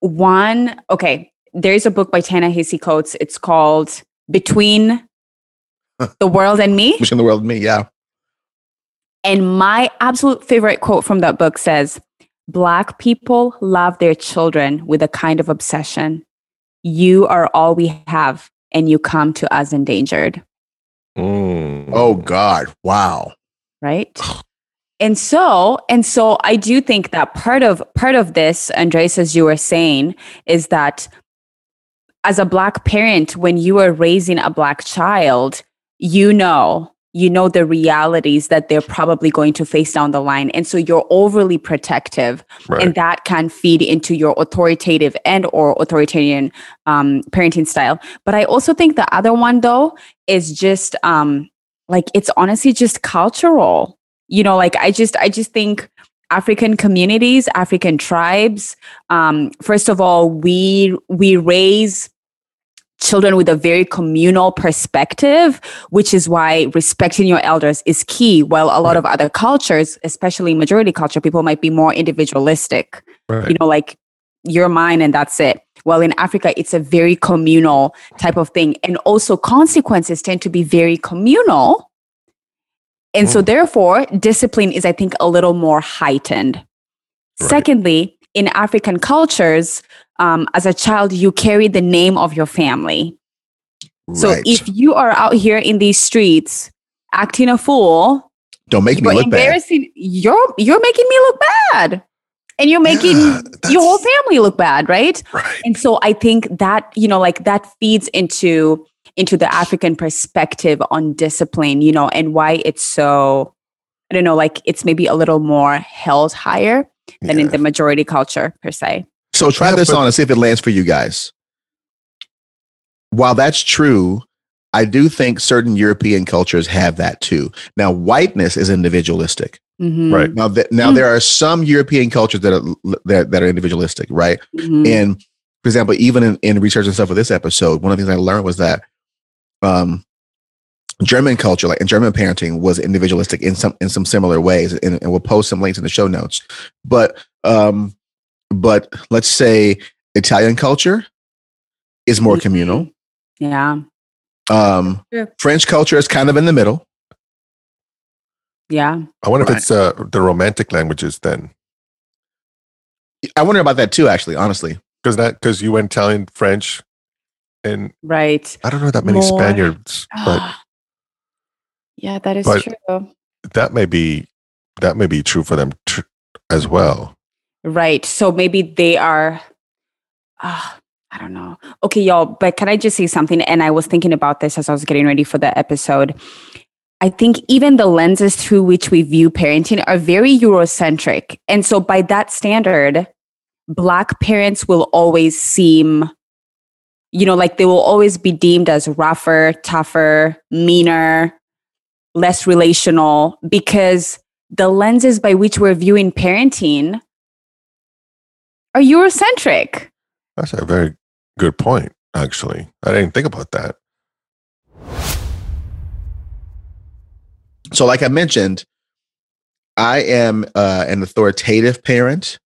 one okay there's a book by Ta-Nehisi Coates it's called between the world and me in the world, and me, yeah. And my absolute favorite quote from that book says Black people love their children with a kind of obsession. You are all we have, and you come to us endangered, mm, Oh God. Wow. right? And so, and so I do think that part of part of this, Andres, as you were saying, is that as a black parent, when you are raising a black child, you know you know the realities that they're probably going to face down the line. And so you're overly protective right. and that can feed into your authoritative and or authoritarian um, parenting style. But i also think the other one though is just um, like it's honestly just cultural. You know like i just i just think african communities african tribes um, first of all we we raise children with a very communal perspective, which is why respecting your elders is key. While a lot of other cultures, especially majority culture, people might be more individualistic, right. you know, like you're mine and that's it. Well, in Africa, it's a very communal type of thing. And also, consequences tend to be very communal. And so, Mm. therefore, discipline is, I think, a little more heightened. Right. Secondly, in African cultures, um, as a child, you carry the name of your family. So if you are out here in these streets acting a fool, Don't make me look bad. embarrassing, you're you're making me look bad, and you're making Yeah, your whole family look bad, right? Right. And so I think that you know, like that feeds into into the African perspective on discipline, you know, and why it's so. I don't know, like it's maybe a little more held higher than in the majority culture per se. So try Yeah, this but- on and see if it lands for you guys. While that's true, I do think certain European cultures have that too. Now, whiteness is individualistic. Mhm, Right. Now, th- now Mm. there are some European cultures that are that, that are individualistic, right? mhm. And for example, even in, in research and stuff for this episode, one of the things I learned was that um, German culture, like and German parenting, was individualistic in some in some similar ways, and, and we'll post some links in the show notes. But um, but let's say Italian culture is more Mhm. communal. Yeah. Um, Sure. French culture is kind of in the middle. Yeah. I wonder Right. if it's uh, the romantic languages then, I wonder about that too. Actually, honestly, because that because you went Italian, French, and Right. I don't know that many More. Spaniards, but yeah, that is but- true. that may be that may be true for them tr- as well. Right. So maybe they are uh, I don't know. Okay, y'all, but can I just say something? And I was thinking about this as I was getting ready for the episode. I think even the lenses through which we view parenting are very Eurocentric. And so by that standard, black parents will always seem you know, like they will always be deemed as rougher, tougher, meaner, less relational because the lenses by which we're viewing parenting are Eurocentric. That's a very good point. Actually, I didn't think about that. so like I mentioned, I am uh, an authoritative parent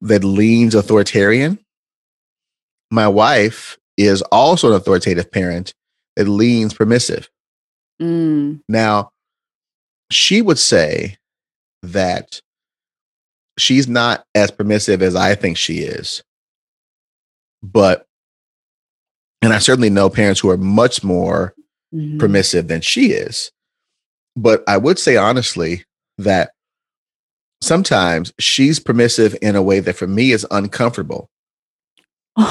that leans authoritarian. My wife is also an authoritative parent that leans permissive. Mm, Now, she would say that she's not as permissive as I think she is. But, and I certainly know parents who are much more mhm. permissive than she is. But I would say honestly that sometimes she's permissive in a way that for me is uncomfortable.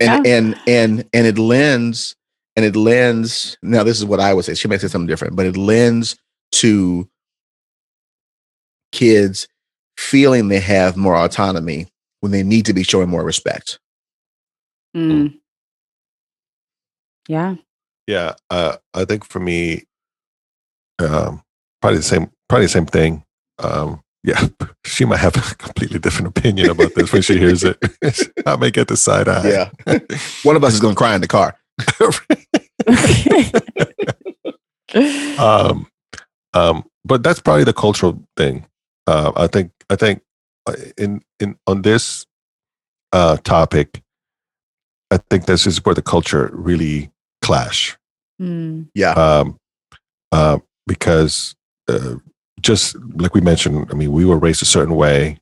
And Yeah. and and and it lends and it lends now this is what I would say. She may say something different, but it lends to kids feeling they have more autonomy when they need to be showing more respect. Mm. Yeah. Yeah, uh, I think for me, um, probably the same. Probably the same thing. Um, yeah, she might have a completely different opinion about this when she hears it. I may get the side eye. Yeah. One of us is going to cry in the car. um, um, but that's probably the cultural thing. Uh, I think. I think uh, in in on this uh, topic, I think this is where the culture really clash. Mm, Yeah. um, uh, because uh, just like we mentioned, I mean, we were raised a certain way,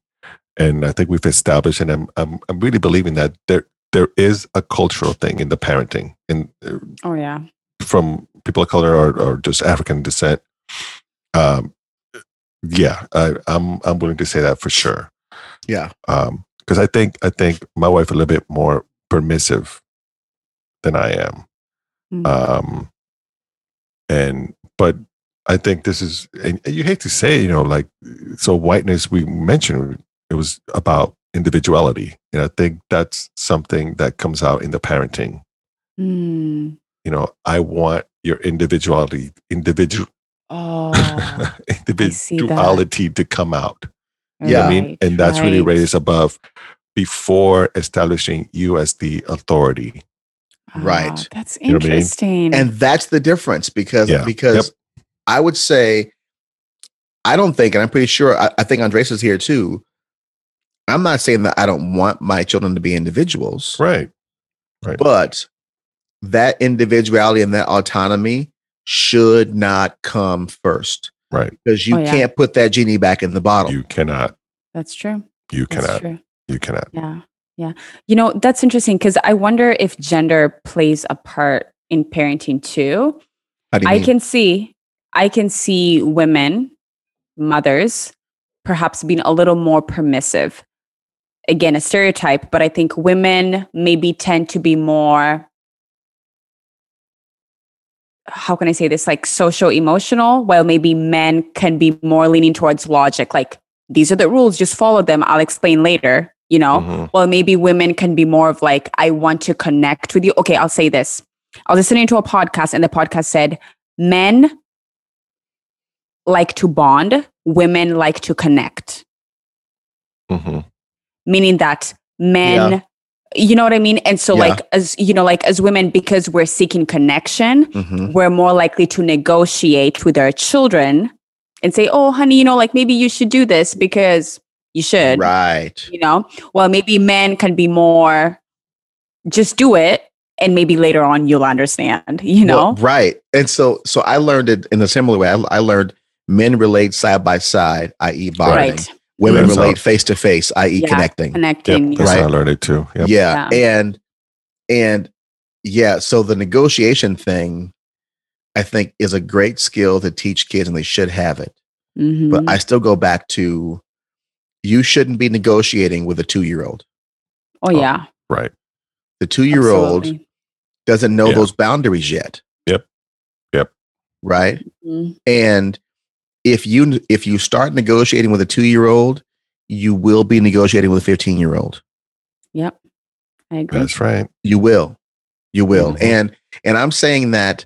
and I think we've established, and I'm I'm, I'm really believing that there there is a cultural thing in the parenting, and uh, oh yeah. from people of color or, or just African descent. Um, yeah, I, I'm I'm willing to say that for sure. Yeah. Um, because I think I think my wife a little bit more permissive than I am. Mm. Um, and but I think this is, and you hate to say, you know, like so whiteness. We mentioned it was about individuality, and I think that's something that comes out in the parenting. Mm. You know, I want your individuality, individual, Oh. see that. individuality to come out. You know Yeah. I mean, and that's really raised above before establishing you as the authority. Right. Ah, that's know I mean? interesting. and that's the difference because Yeah. because I would say I don't think, and I'm pretty sure I, I think Andres is here too. I'm not saying that I don't want my children to be individuals, Right. Right. but that individuality and that autonomy should not come first. Right. because you Oh, yeah. can't put that genie back in the bottle. You cannot. That's true. You That's cannot. true. You cannot. Yeah. Yeah. You know, that's interesting because I wonder if gender plays a part in parenting too. How do you I mean? can see I can see women, mothers, perhaps being a little more permissive. Again, a stereotype, but I think women maybe tend to be more how can I say this like social emotional, while maybe men can be more leaning towards logic, like these are the rules, just follow them. I'll explain later, you know? Mhm. well maybe women can be more of like i want to connect with you okay i'll say this i was listening to a podcast and the podcast said men like to bond women like to connect Mhm. meaning that men Yeah. You know what i mean and so Yeah. like as you know like as women because we're seeking connection Mhm. we're more likely to negotiate with our children and say oh honey you know like maybe you should do this because you should Right. you know well maybe men can be more just do it and maybe later on you'll understand you know Well, right. And so so I learned it in a similar way. I, I learned men relate side by side, i.e. bonding. right Women That's relate face to face, i.e. Yeah. connecting. Yep. connecting That's Right. how I learned it too. Yep. Yeah. Yeah. And and yeah, so the negotiation thing I think is a great skill to teach kids and they should have it. Mhm. But I still go back to you shouldn't be negotiating with a 2-year-old. oh yeah Right. The 2-year-old absolutely. doesn't know Yeah. those boundaries yet. Yep. Yep. Right? Mhm. And if you if you start negotiating with a 2-year-old, you will be negotiating with a 15-year-old. yep i agree That's right. You will. You will. Mhm. And and I'm saying that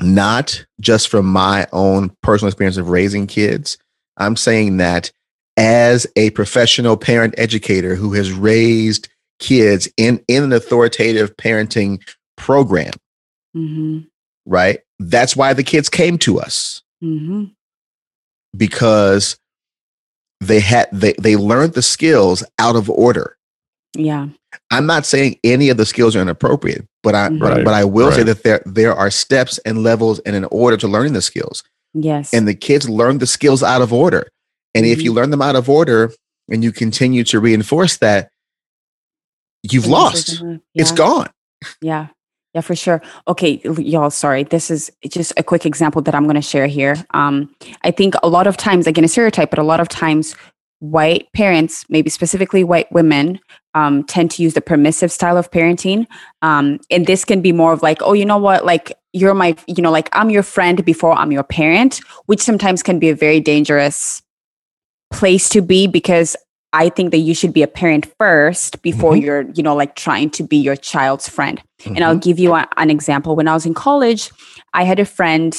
not just from my own personal experience of raising kids. I'm saying that as a professional parent educator who has raised kids in in an authoritative parenting program, hmm right? That's why the kids came to us hmm because they had they they learned the skills out of order. yeah I'm not saying any of the skills are inappropriate, but I Mhm. Right, but I will say right. that there there are steps and levels and an order to learning the skills. yes And the kids learn the skills out of order. And if you learn them out of order and you continue to reinforce that, you've And this lost. is enough. It's Yeah. gone. Yeah. Yeah, for sure. Okay, y'all, sorry. This is just a quick example that I'm going to share here. Um, I think a lot of times, again, a stereotype, but a lot of times, white parents, maybe specifically white women, um, tend to use the permissive style of parenting. Um, and this can be more of like, oh, you know what? Like, you're my, you know, like I'm your friend before I'm your parent, which sometimes can be a very dangerous place to be because I think that you should be a parent first before Mhm. you're, you know, like trying to be your child's friend. And I'll Mhm. give you a- an example. When I was in college, I had a friend,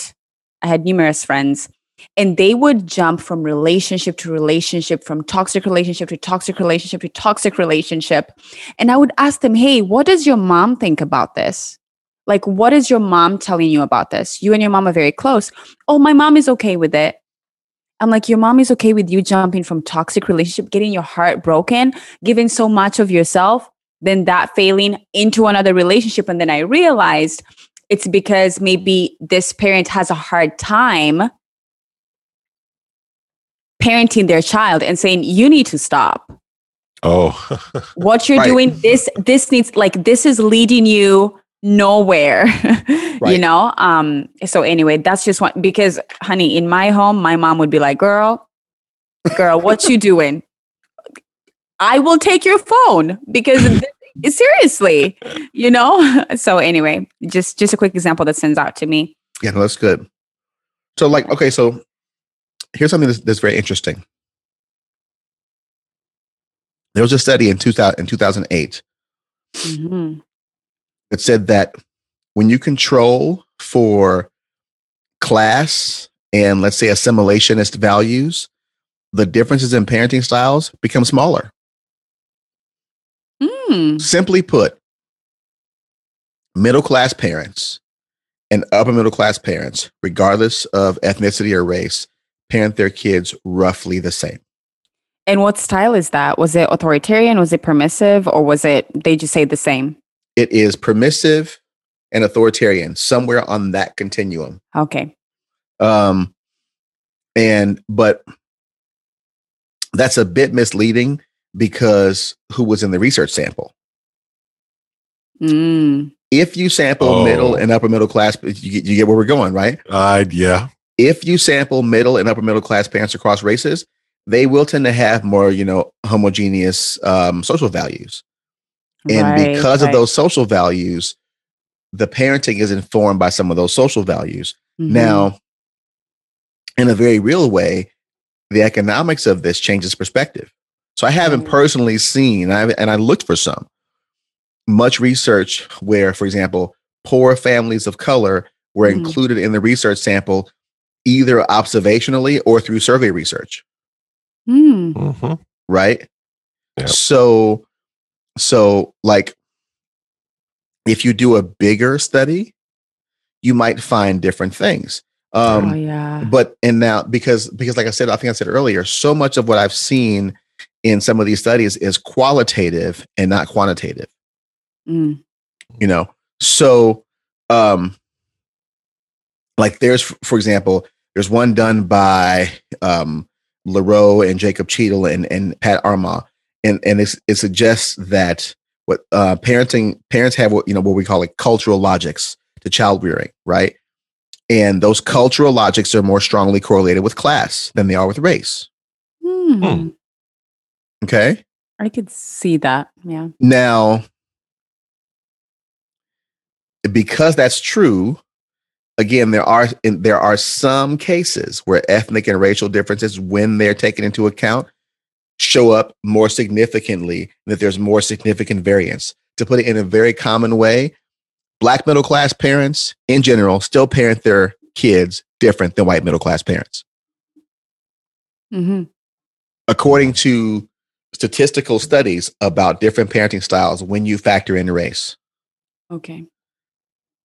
I had numerous friends, and they would jump from relationship to relationship, from toxic relationship to toxic relationship to toxic relationship. And I would ask them, hey, what does your mom think about this? Like, what is your mom telling you about this? You and your mom are very close. Oh, my mom is okay with it. I'm like, your mom is okay with you jumping from toxic relationship, getting your heart broken, giving so much of yourself, then that failing into another relationship. And then I realized it's because maybe this parent has a hard time parenting their child and saying, you need to stop. Oh, What you're Right. doing, this, this needs like this is leading you nowhere. you know? Um, so anyway, that's just one because honey, in my home, my mom would be like, girl, girl, what you doing? I will take your phone because seriously, you know? So anyway, just just a quick example that sends out to me. Yeah, no, that's good. So, like, okay, so here's something that's, that's very interesting. There was a study in 2000, in 2008 Mhm. That said that when you control for class and let's say assimilationist values, the differences in parenting styles become smaller. Mm. Simply put, middle class parents and upper middle class parents, regardless of ethnicity or race, parent their kids roughly the same. And what style is that? Was it authoritarian? Was it permissive? Or was it they just say the same? It is permissive and authoritarian, somewhere on that continuum. Okay. Um, And but that's a bit misleading because who was in the research sample? Mm. If you sample Oh. middle and upper middle class, you get, you get where we're going, right? Uh, yeah. If you sample middle and upper middle class parents across races, they will tend to have more, you know, homogeneous um, social values. And Right, because right. of those social values, the parenting is informed by some of those social values. Mhm. Now, in a very real way, the economics of this changes perspective. So I haven't Right. personally seen, and I, and I looked for some, much research where, for example, poor families of color were Mhm. included in the research sample either observationally or through survey research, Mm. hmm right? Yep. So, so like, if you do a bigger study, you might find different things. Um, oh yeah. but and now because because like i said i think i said earlier so much of what i've seen in some of these studies is qualitative and not quantitative Mm. you know so um like there's for example there's one done by um Lareau and Jacob Cheadle and, and Pat Arma and and it's, it suggests that what uh parenting parents have what you know what we call like cultural logics to child rearing right and those cultural logics are more strongly correlated with class than they are with race Hmm. okay I could see that. Yeah. Now, because that's true, again, there are in, there are some cases where ethnic and racial differences, when they're taken into account, show up more significantly. That there's more significant variance. To put it in a very common way, black middle class parents, in general, still parent their kids different than white middle class parents, hmm according to statistical studies about different parenting styles. When you factor in race. Okay.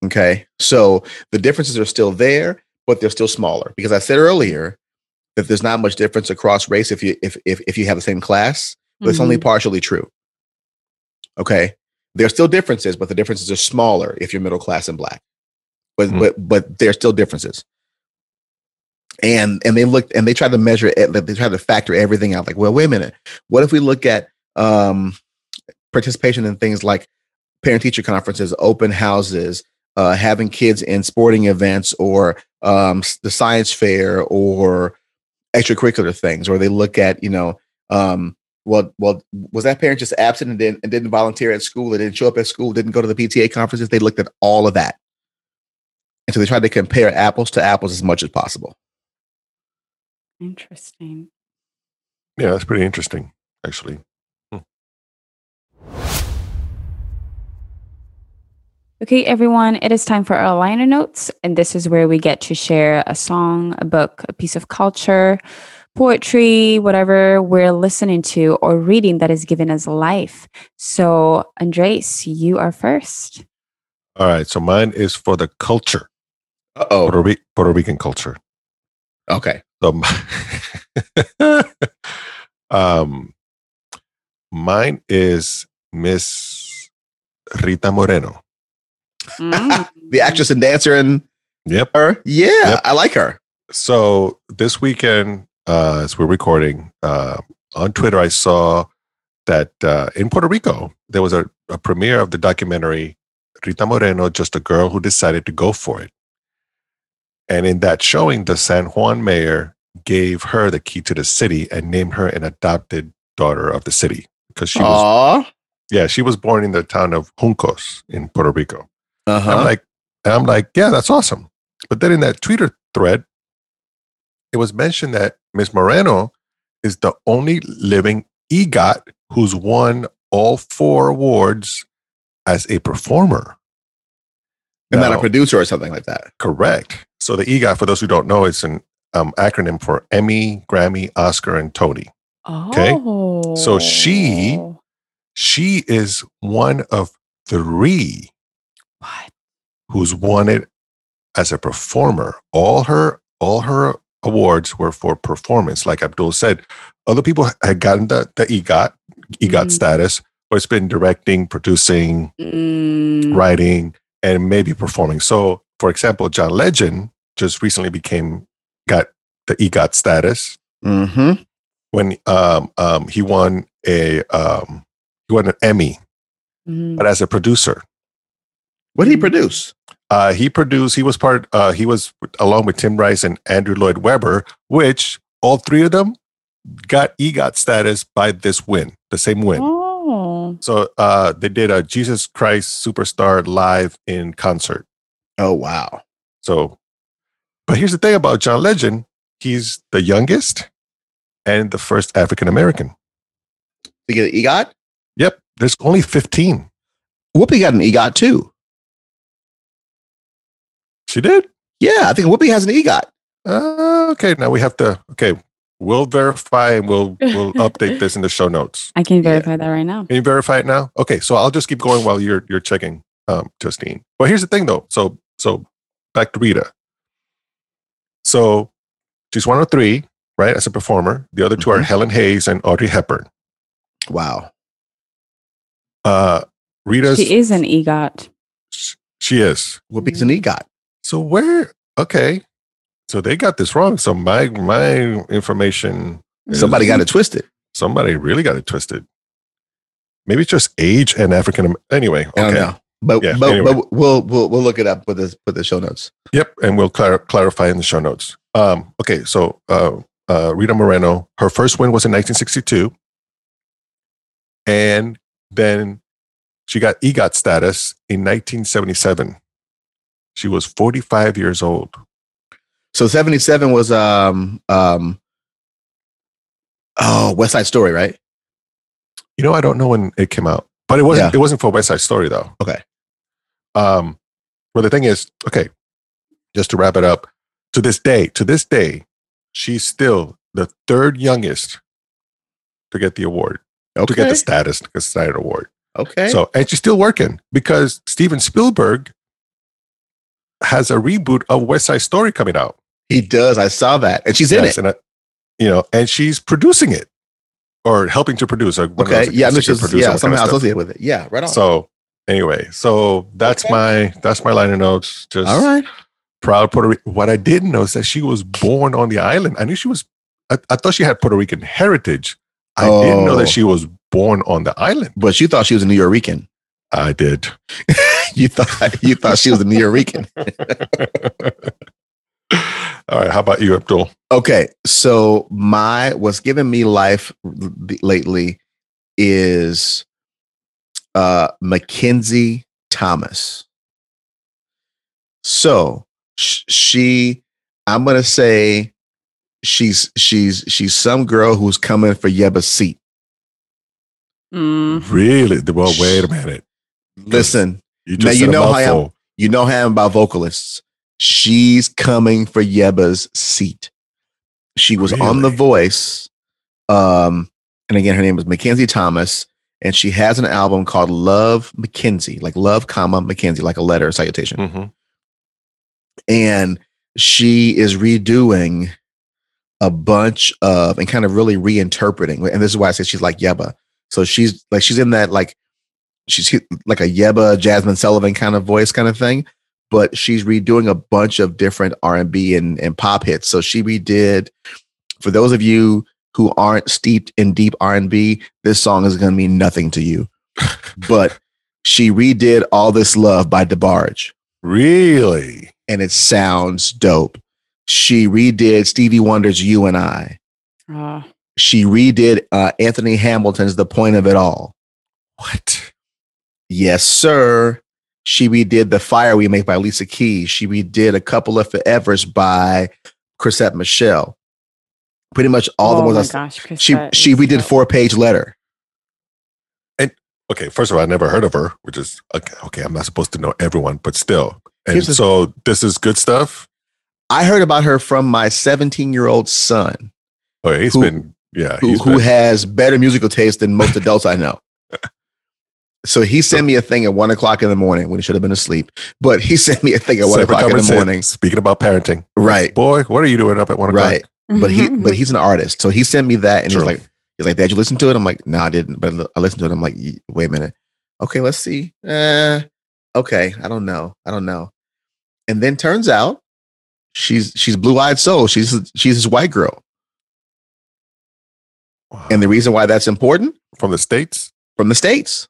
Okay. So the differences are still there, but they're still smaller because I said earlier that there's not much difference across race if you if if, if you have the same class, but it's only Mhm. partially true. Okay. There are still differences, but the differences are smaller if you're middle class and black. But Mhm. but but there's still differences. And and they looked and they tried to measure it, they tried to factor everything out. Like, well, wait a minute. What if we look at um participation in things like parent teacher conferences, open houses, uh, having kids in sporting events or um, the science fair or extracurricular things, or they look at, you know, um, well, well, was that parent just absent and didn't, and didn't volunteer at school, or didn't show up at school, didn't go to the PTA conferences? They looked at all of that. And so they tried to compare apples to apples as much as possible. Interesting. Yeah, that's pretty interesting, actually. Okay, everyone, it is time for our liner notes. And this is where we get to share a song, a book, a piece of culture, poetry, whatever we're listening to or reading that has given us life. So, Andres, you are first. All right. So mine is for the culture, Uh oh. Puerto, Ri- Puerto Rican culture. Okay. So, m- um, mine is Miss Rita Moreno. Mm. The actress and dancer and Yep. her. Yeah, Yep. I like her. So this weekend, uh, as we're recording, uh, on Twitter, I saw that uh, in Puerto Rico there was a, a premiere of the documentary Rita Moreno, just a girl who decided to go for it. And in that showing, the San Juan mayor gave her the key to the city and named her an adopted daughter of the city because she was yeah she was born in the town of Juncos in Puerto Rico. Uh And I'm like, I'm like, yeah, that's awesome. But then in that Twitter thread, it was mentioned that Miss Moreno is the only living EGOT who's won all four awards as a performer. And not a producer or something like that. Correct. So the EGOT, for those who don't know, it's an um, acronym for Emmy, Grammy, Oscar, and Tony. Okay. Oh. So she- She is one of three What? who's won it as a performer. All her all her awards were for performance. Like Abdul said, other people had gotten the, the EGOT, EGOT Mhm. status, but it's been directing, producing, Mm. writing, and maybe performing. So, for example, John Legend just recently became got the EGOT status. Mm-hmm. When um, um, he won a um, he won an Emmy, Mhm. but as a producer. What did he produce? Uh, he produced. He was part. Uh, he was along with Tim Rice and Andrew Lloyd Webber, which all three of them got EGOT status by this win, the same win. Oh. So uh, they did a Jesus Christ Superstar live in concert. Oh wow. So, but here's the thing about John Legend: he's the youngest and the first African American. Did he get an EGOT? Yep, there's only 15. Whoopi got an EGOT too. She did. Yeah, I think Whoopi has an EGOT. Uh, okay, now we have to. Okay, we'll verify and we'll we'll update this in the show notes. I can verify that right now. Can you verify it now? Okay, so I'll just keep going while you're you're checking, um, Justine. But here's the thing, though. So so back to Rita. So she's one of three, right? As a performer, the other 2 are Mhm. Helen Hayes and Audrey Hepburn. Wow. Uh, Rita's She is an EGOT. she is. Whoopi's an EGOT. So where? Okay, so they got this wrong. So my my information. is- Somebody got it twisted. Somebody really got it twisted. Maybe it's just age and African. Anyway, I don't okay. know. But Yeah, but, anyway. but we'll we'll we'll look it up with the with the show notes. Yep, and we'll clar- clarify in the show notes. Um, okay, so uh, uh, Rita Moreno, her first win was in 1962, and then she got EGOT status in 1977. She was 45 years old. So 77 was um um oh West Side Story, right? You know, I don't know when it came out, but it wasn't. Yeah. It wasn't for West Side Story though. Okay. Um, well, the thing is, okay, just to wrap it up, to this day, to this day, she's still the third youngest to get the award. to get Okay. the status, the status award. okay. So, and she's still working because Steven Spielberg has a reboot of West Side Story coming out. he does. I saw that. And she's in it. and I, you know, and she's producing it or helping to produce. Like Okay. those Yeah, I'm just, yeah, that kind of somehow associated with it. Yeah, right on. So, anyway, so that's Okay. my that's my line of notes. Just All right. proud Puerto Rican. What I didn't know is that she was born on the island. I knew she was. I, I thought she had Puerto Rican heritage. I didn't know Oh. that she was born on the island. But you thought she was a New Yorican. I did. You thought you thought she was a New Yorican. All right. How about you, Abdul? Okay, so my what's giving me life lately is uh Mackenzie Thomas. So sh- she, I'm gonna say she's she's she's some girl who's coming for Yebba's seat. Mm. Really? Well, wait a minute. Listen, You Now, you know how I am. you know how I'm about vocalists. She's coming for Yebba's seat. She was on The Voice. Um, and again, her name is Mackenzie Thomas, and she has an album called Love Mackenzie, like love, comma Mackenzie, like a letter, a salutation. Mhm. And she is redoing a bunch of and kind of really reinterpreting. And this is why I say she's like Yebba. So she's like she's in that like she's like a Yebba, Jazmine Sullivan kind of voice kind of thing, but she's redoing a bunch of different R and B and and pop hits. So she redid. For those of you who aren't steeped in deep R and B, this song is going to mean nothing to you. but she redid "All This Love" by DeBarge, Really? and it sounds dope. She redid Stevie Wonder's "You and I." Ah. She redid uh, Anthony Hamilton's "The Point of It All." What? Yes, sir. She redid The Fire We Make by Alicia Keys. She redid a couple of Forevers by Chrisette Michele. Pretty much all oh the my ones I, gosh, she Chrisette she is redid so- four page letter. And okay. First of all, I never heard of her, which is okay. Okay. I'm not supposed to know everyone, but still. And Here's the- so this is good stuff. I heard about her from my 17 year old son, Oh, he's Who- been, yeah. who, He's who been, has better musical taste than most adults I know. So he sent me a thing at one o'clock in the morning when he should have been asleep. But he sent me a thing at one Separate o'clock in the conversation. morning. Speaking about parenting. Right. Boy, what are you doing up at one o'clock? Right. But he but he's an artist. So he sent me that and True. he's like, he's like, Dad, you listen to it? I'm like, no, I didn't. But I listened to it. I'm like, wait a minute. Okay, let's see. Uh, okay, I don't know. I don't know. And then turns out She's she's blue eyed soul. She's she's this white girl. And the reason why that's important from the states, from the states.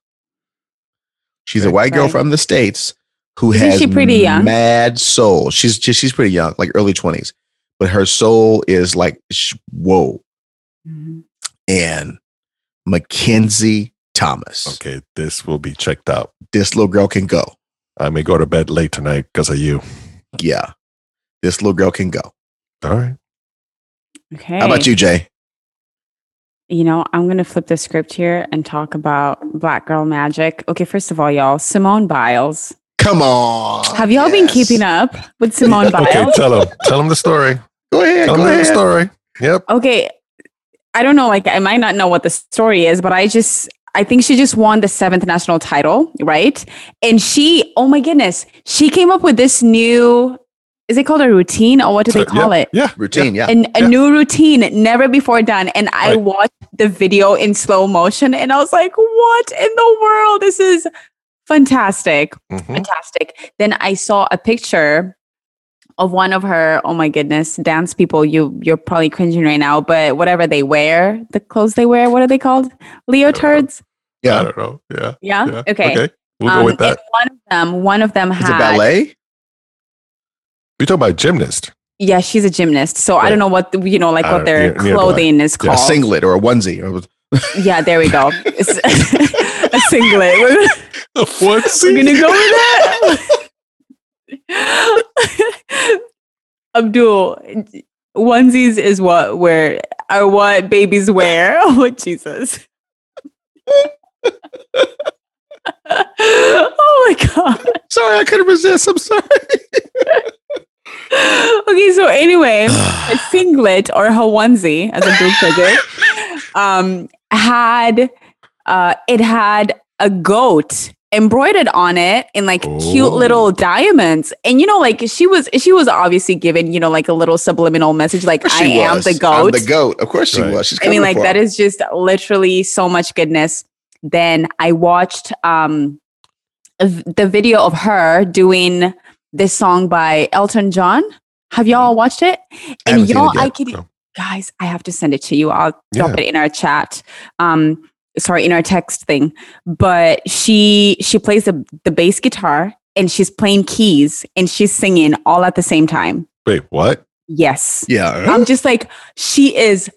She's a white girl Right. from the states who Isn't has she pretty young? mad soul. She's just she's pretty young, like early twenties, but her soul is like sh- whoa. Mhm. And Mackenzie Thomas, okay, this will be checked out. this little girl can go. I may go to bed late tonight because of you. Yeah, this little girl can go. All right. Okay. How about you, Jay? You know, I'm going to flip the script here and talk about Black Girl Magic. Okay, first of all, y'all, Simone Biles. Come on. Have y'all been keeping up with Simone Biles? Okay, tell him. Tell him the story. Go ahead. Tell Go him the story. Yep. okay i don't know like i might not know what the story is but i just i think she just won the seventh national title right and she oh my goodness she came up with this new is it called a routine or what do they call yeah, it Yeah. Routine, yeah. An, a new routine never before done and i Right. watched the video in slow motion and i was like what in the world this is fantastic Mhm. fantastic. Then I saw a picture of one of her, oh my goodness, dance people. You you're probably cringing right now, but whatever they wear, the clothes they wear, what are they called? Leotards? Yeah, I don't know. Yeah. Yeah. yeah. Okay. Okay. We'll Um, go with that. one of them, one of them Is had it ballet? We talking about gymnast. Yeah, she's a gymnast. So I don't know what you know, like I what uh, their neither- neither do I. clothing is Yeah, a called. singlet or a onesie. Or Yeah, there we go. A singlet. We're, What's we're gonna go with that. Abdul, onesies is what wear are what babies wear. Oh Jesus. oh my god. Sorry, I couldn't resist. I'm sorry. Okay, so anyway, a singlet or a onesie, as Abdul said it, um, had uh, it had a goat embroidered on it in like cute Oh. little diamonds. And you know, like she was she was obviously given, you know, like a little subliminal message, like I She am was. the goat. I'm the goat. Of course she Right. was. She's I mean, like for that him. is just literally so much goodness. Then I watched um the video of her doing this song by Elton John. Have y'all watched it? And seen y'all, it yet, I could no. guys, I have to send it to you. I'll drop it in our chat. Um, sorry, in our text thing. But she she plays the the bass guitar and she's playing keys and she's singing all at the same time. Wait, what? Yes. Yeah. I'm just like, she is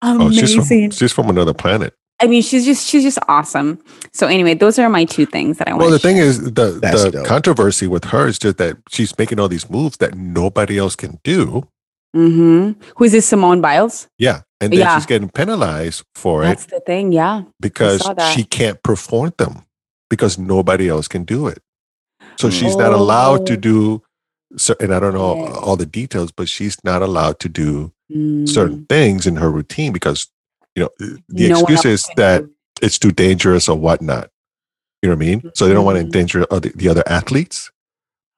Oh, she's from, she's from another planet. I mean, she's just she's just awesome. So anyway, those are my two things that I want. Well, the thing is, the, That's the dope. controversy with her is just that she's making all these moves that nobody else can do. hmm Who is this? Simone Biles. Yeah. And then Yeah. she's getting penalized for That's it That's the thing. Yeah. because she can't perform them because nobody else can do it. So she's not allowed to Oh. do, cer- and I don't know Yeah. all the details, but she's not allowed to do Mm. certain things in her routine because, you know, the No excuse is that do- it's too dangerous or whatnot. You know what I mean? So they don't want to Mhm. endanger other, the other athletes.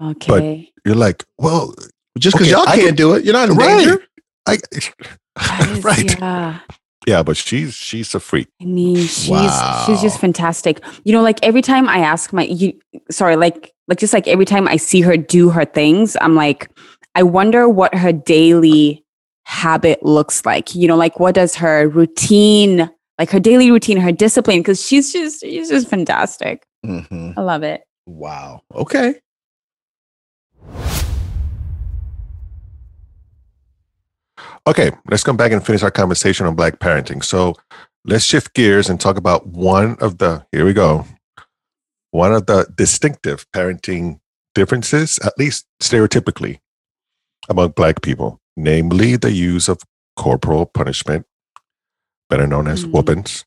Okay. You're like, well, Just because Okay, y'all can't can- do it, you're not in Right. danger. I, That is- right. Yeah. Yeah, but she's she's a freak. I mean, she's she's just fantastic. You know, like every time I ask my you sorry, like like just like every time I see her do her things, I'm like, I wonder what her daily habit looks like. You know, like what does her routine, like her daily routine, her discipline, because she's just she's just fantastic. Mhm. I love it. Wow. Okay. Okay, let's come back and finish our conversation on black parenting. So let's shift gears and talk about one of the here we go. One of the distinctive parenting differences, at least stereotypically, among black people, namely the use of corporal punishment, better known as Mm. whoopings,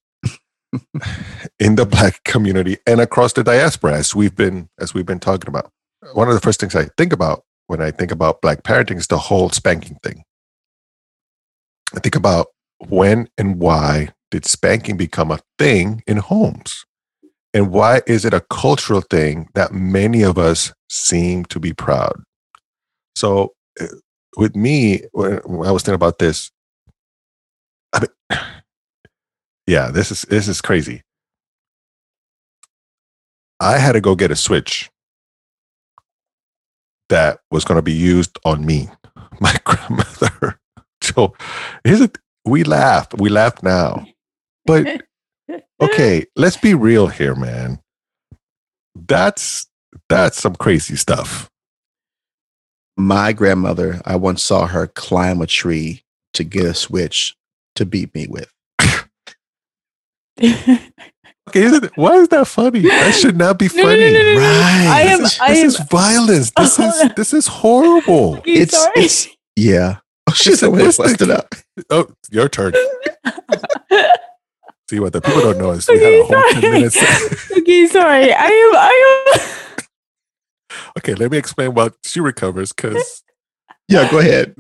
in the black community and across the diaspora, as we've been as we've been talking about. One of the first things I think about when I think about black parenting is the whole spanking thing. I think about when and why did spanking become a thing in homes? And why is it a cultural thing that many of us seem to be proud? So, uh, with me, when, when I was thinking about this, I mean, yeah, this is this is crazy. I had to go get a switch that was going to be used on me my grandmother. So here's it. We laugh. We laugh now. But okay, let's be real here, man. That's that's some crazy stuff. My grandmother, I once saw her climb a tree to get a switch to beat me with. Okay, isn't it, why is that funny? That should not be No, no, funny. no, no, no, no. Right. I am. This, I this am. is violence. This is this is horrible. Okay, It's, sorry. it's yeah. Oh, she's the way What's the- busted up. Oh, your turn. See what the people don't know is we had a whole 10 minutes. okay, sorry. I am. I am. Okay, let me explain while she recovers because Yeah, go ahead.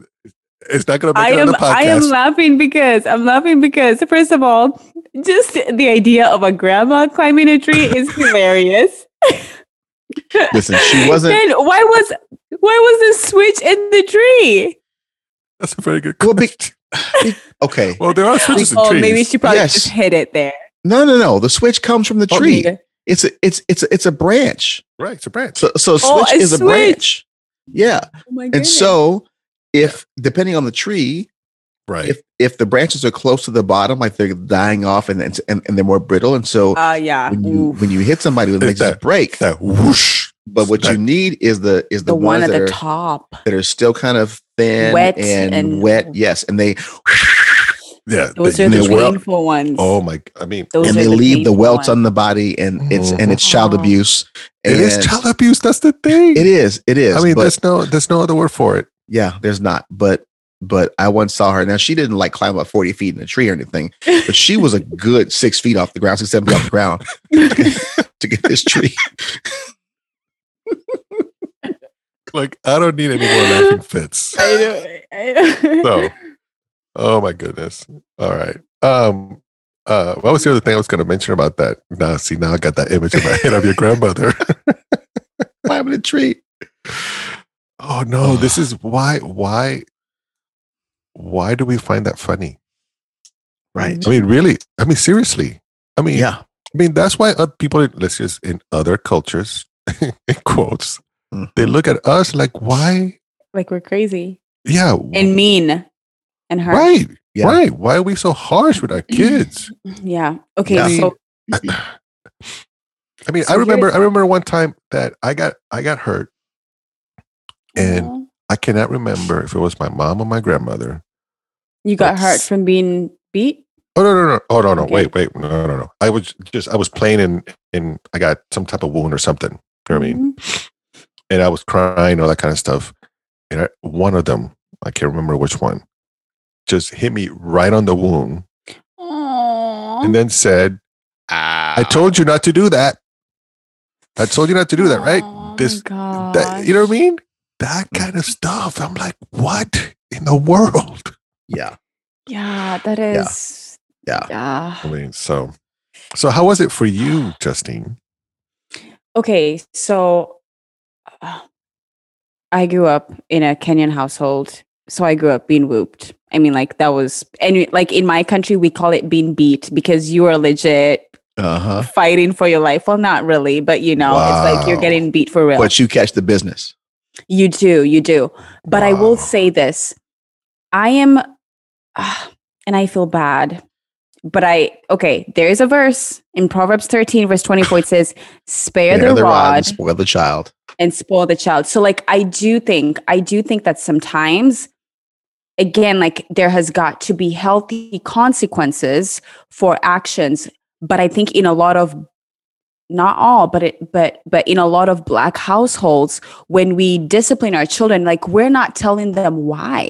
it's not going to make I it on am. the I am laughing because I'm laughing because first of all, just the idea of a grandma climbing a tree is hilarious. Listen, she wasn't. Then why was why was the switch in the tree? That's a very good Well, be- Okay. well, there are switches oh, in Oh, trees. maybe she probably Yes. just hid it there. No, no, no. The switch comes from the Oh, tree. Okay. It's a it's it's a, it's a branch. right, it's a branch. So so Oh, switch a is a branch. Yeah. Oh my And so if depending on the tree, right. if if the branches are close to the bottom, like they're dying off and and, and they're more brittle, and so uh yeah. when you Oof. when you hit somebody, it makes it that- break. that whoosh. But what that- you need is the is the, the one ones at that the are top. that are still kind of thin Wet and, and- wet. Yes, and they Yeah. Those the- are the they wel- painful ones. oh my! I mean, Those and they the leave the painful welts on the body, and it's and it's child abuse. it is child abuse. That's the thing. It is. It is. I mean, but there's no there's no other word for it. yeah, there's not. But but I once saw her. Now she didn't like climb up 40 feet in a tree or anything, but she was a good six feet off the ground, six seven feet off the ground to get this tree. Like I don't need any more laughing fits. I know. I know. So, oh my goodness. All right. Um. Uh. What was the other thing I was going to mention about that? Now, see, now I got that image in my head of your grandmother. Climbing a tree. oh no! This is why. Why? Why do we find that funny? Right. I mean, really? I mean, seriously? I mean, Yeah. I mean, that's why other people, let's just in other cultures, in quotes, they Mhm. look at us like, why? like we're crazy Yeah, and mean and hurt. right, Yeah. right. Why are we so harsh with our kids? Yeah. Okay. Yeah. So I mean, So I remember, I remember one time that I got, I got hurt, and Aw. I cannot remember if it was my mom or my grandmother. you got hurt from being beat. Oh no, no, no! Oh no, no! Okay. Wait, wait! No, no, no! I was just, I was playing and in, I got some type of wound or something. You know what I mean? Mhm. and I was crying, all that kind of stuff. And I, one of them, I can't remember which one, just hit me right on the wound Aw. and then said, Ah. I told you not to do that. I told you not to do that, right? Oh This- That, you know what I mean? That kind of stuff. I'm like, what in the world? Yeah. Yeah, that is. Yeah. Yeah. I mean, so, so how was it for you, Justine? Okay, so uh, I grew up in a Kenyan household. So I grew up being whooped. I mean, like that was, and like in my country, we call it being beat because you are legit Uh huh. fighting for your life. Well, not really, but you know, it's like you're getting beat for real. But you catch the business. You do, you do. But I will say this I am, ah, and I feel bad, but I, okay, there is a verse in Proverbs 13, verse 24. It says, Spare Bear the, rod and spoil the child. and spoil the child. So, like, I do think, I do think that sometimes, again, like, there has got to be healthy consequences for actions. But I think in a lot of not all but it but but in a lot of black households when we discipline our children like we're not telling them why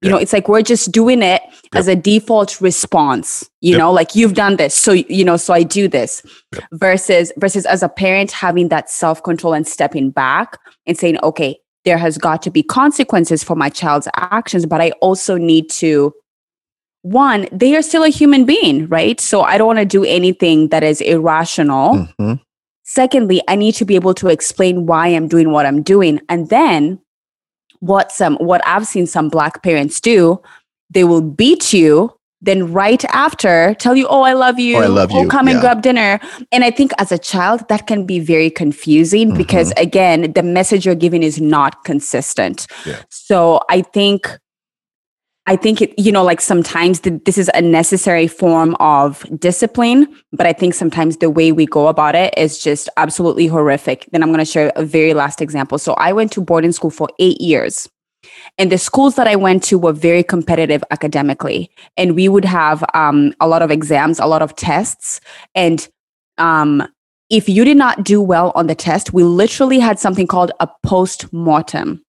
you Yeah. know it's like we're just doing it as a default response you Yep. know like you've done this so you know so i do this Yep. versus versus as a parent having that self-control and stepping back and saying okay there has got to be consequences for my child's actions but i also need to one they are still a human being right so i don't want to do anything that is irrational Mhm. Secondly, I need to be able to explain why I'm doing what I'm doing. And then what some what I've seen some black parents do, they will beat you then right after tell you, oh, I love you. Or I love oh, you, come and grab dinner. And I think as a child, that can be very confusing because Mm-hmm. again, the message you're giving is not consistent. Yeah. So I think I think it, you know, like sometimes th- this is a necessary form of discipline, but I think sometimes the way we go about it is just absolutely horrific. Then I'm going to share a very last example. So I went to boarding school for eight years. And the schools that I went to were very competitive academically. And we would have um, a lot of exams, a lot of tests. And um, if you did not do well on the test, we literally had something called a post mortem,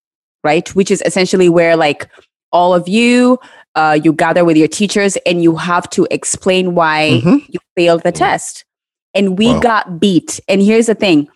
right? Which is essentially where, like, all of you, uh, you gather with your teachers and you have to explain why Mhm. you failed the test. And we Wow. got beat. And here's the thing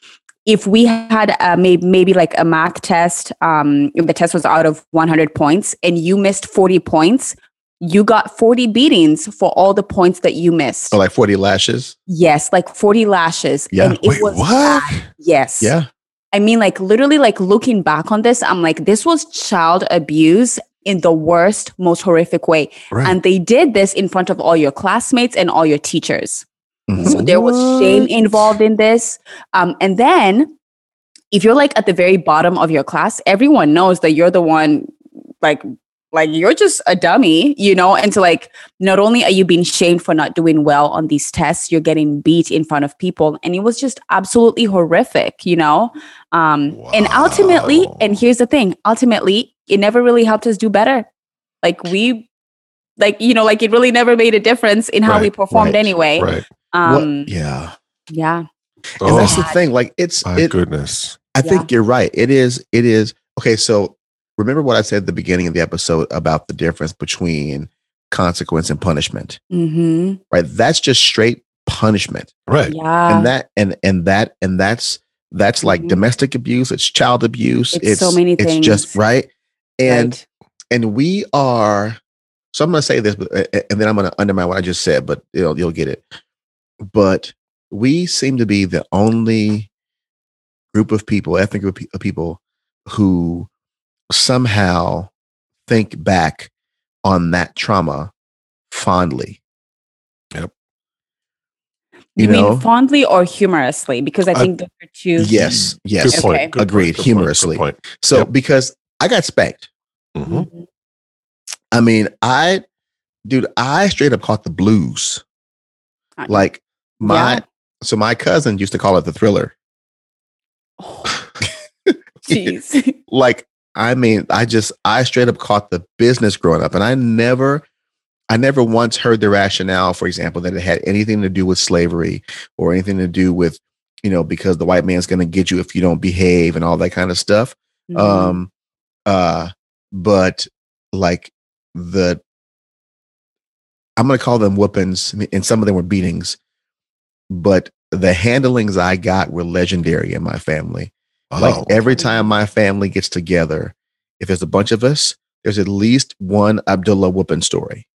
if we had uh, maybe, maybe like a math test, um, the test was out of 100 points and you missed 40 points, you got 40 beatings for all the points that you missed. So like 40 lashes. Yes, like 40 lashes. Yeah. And it Wait, was what? bad. Yes. Yeah. I mean, like literally, like looking back on this, I'm like, this was child abuse in the worst, most horrific way. Right. And they did this in front of all your classmates and all your teachers. Mhm. So there was shame involved in this. Um, and then if you're like at the very bottom of your class, everyone knows that you're the one like like you're just a dummy, you know? And so like not only are you being shamed for not doing well on these tests, you're getting beat in front of people. And it was just absolutely horrific, you know? Um and ultimately, and here's the thing, ultimately, it never really helped us do better. Like we like, you know, like it really never made a difference in how we performed right, anyway. right. What- Um yeah. yeah. And that's Oh, the thing. Like it's my it, goodness. I think you're right. It is. It is. Okay. So remember what I said at the beginning of the episode about the difference between consequence and punishment, Mm-hmm. right? That's just straight punishment. Right. Yeah. and that and and that and that's that's like Mhm. domestic abuse it's child abuse It's so many it's just right and Right. and we are so i'm going to say this but, uh, and then i'm going to undermine what i just said but you'll, you'll get it but we seem to be the only group of people ethnic group of people who somehow think back on that trauma fondly you, you mean know? fondly or humorously? Because I I- think those are two. yes yes Good point. Okay. Good point, Agreed. good point, Humorously. Good point. so Yep. because i got spanked Mhm. Mhm. I mean, I, dude, I straight up caught the blues. Like my, Yeah. so my cousin used to call it the thriller. Oh, Jeez. Like, I mean, I just, I straight up caught the business growing up, and I never, I never once heard the rationale, for example, that it had anything to do with slavery or anything to do with, you know, because the white man's going to get you if you don't behave and all that kind of stuff. Mhm. um uh but like the i'm gonna call them whoopings and some of them were beatings but the handlings i got were legendary in my family like every time my family gets together if there's a bunch of us there's at least one abdullah whooping story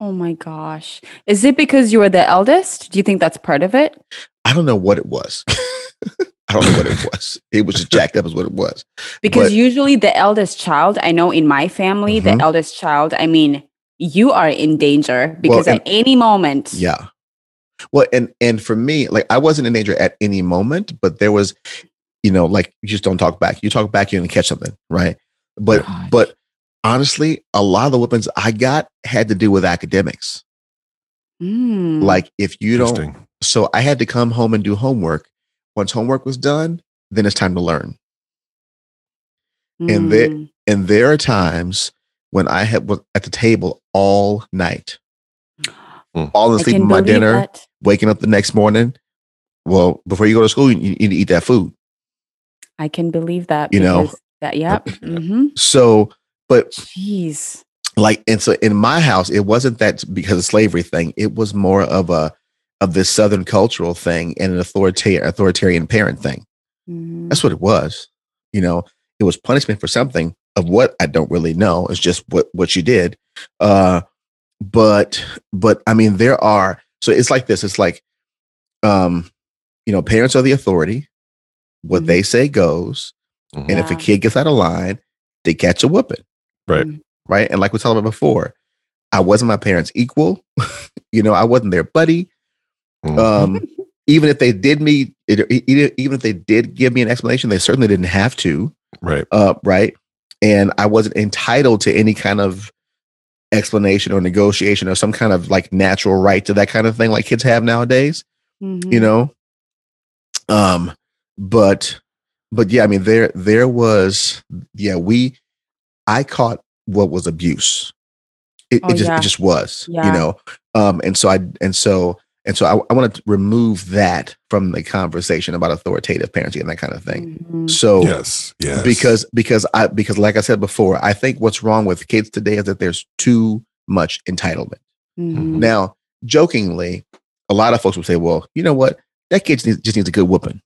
oh my gosh. Is it because you were the eldest? Do you think that's part of it? i don't know what it was i don't know what it was it was just jacked up is what it was Because But- usually the eldest child, I know in my family, Mhm. the eldest child, I mean, you are in danger because and- at any moment. Yeah. Well, and and for me, like I wasn't in danger at any moment, but there was, you know, like you just don't talk back. You talk back, you're gonna catch something, right? But Gosh. but honestly, a lot of the weapons I got had to do with academics. Mm. Like if you don't, so I had to come home and do homework. Once homework was done, then it's time to learn. and the- Mm. And there are times when I had was at the table all night, Mm. falling asleep can with my dinner, that. waking up the next morning. Well, before you go to school, you, you need to eat that food. I can believe that. You know, That, yep. hmm So, but Jeez. like, and so in my house, it wasn't that because of slavery thing. It was more of a of this Southern cultural thing and an authoritarian authoritarian parent thing. Mhm. That's what it was. You know, it was punishment for something of what I don't really know. It's just what what you did. Uh, but but I mean, there are so it's like this. It's like, um, you know, parents are the authority. What Mhm. they say goes, Mhm. and if a kid gets out of line, they catch a whooping. Right. Mm. right? And like we talked about before, I wasn't my parents' equal. you know, I wasn't their buddy. Mhm. Um, even if they did me, it, it- even if they did give me an explanation, they certainly didn't have to. right. Uh, right. And I wasn't entitled to any kind of explanation or negotiation or some kind of like natural right to that kind of thing like kids have nowadays Mhm. you know um but but yeah i mean there there was yeah we i caught what was abuse it, Oh, it just yeah. it just was you know um and so i and so and so i, I wanted to remove that from the conversation about authoritative parenting and that kind of thing Mhm. so Yes. Yes. because because i because like i said before i think what's wrong with kids today is that there's too much entitlement Mhm. now, jokingly, a lot of folks will say, well, you know what? That kid just needs, just needs a good whooping.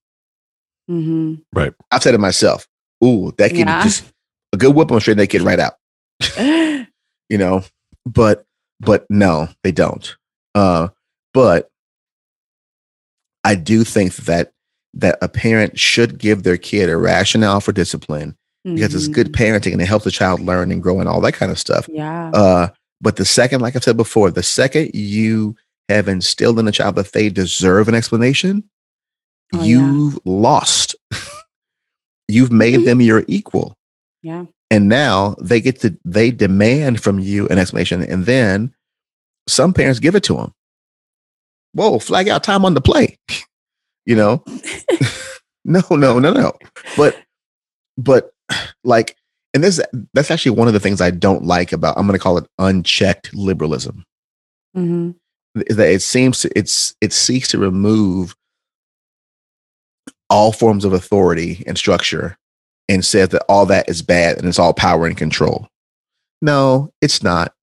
Mhm. I've said it myself. Ooh, that kid Yeah. just a good whooping will straighten that kid right out. You know, but but no, they don't. Uh, but I do think that that a parent should give their kid a rationale for discipline because it's good Mhm. parenting and it helps the child learn and grow and all that kind of stuff. Yeah. Uh, but the second, like I said before, the second you have instilled in the child that they deserve an explanation, Oh, you've lost. you've made them your equal. yeah. And now they get to, they demand from you an explanation. And then some parents give it to them. Whoa, flag out time on the play. you know? no, no, no, no. But, but like, and this, that's actually one of the things I don't like about, I'm going to call it unchecked liberalism. hmm that it seems to it's it seeks to remove all forms of authority and structure and says that all that is bad and it's all power and control. No, it's not.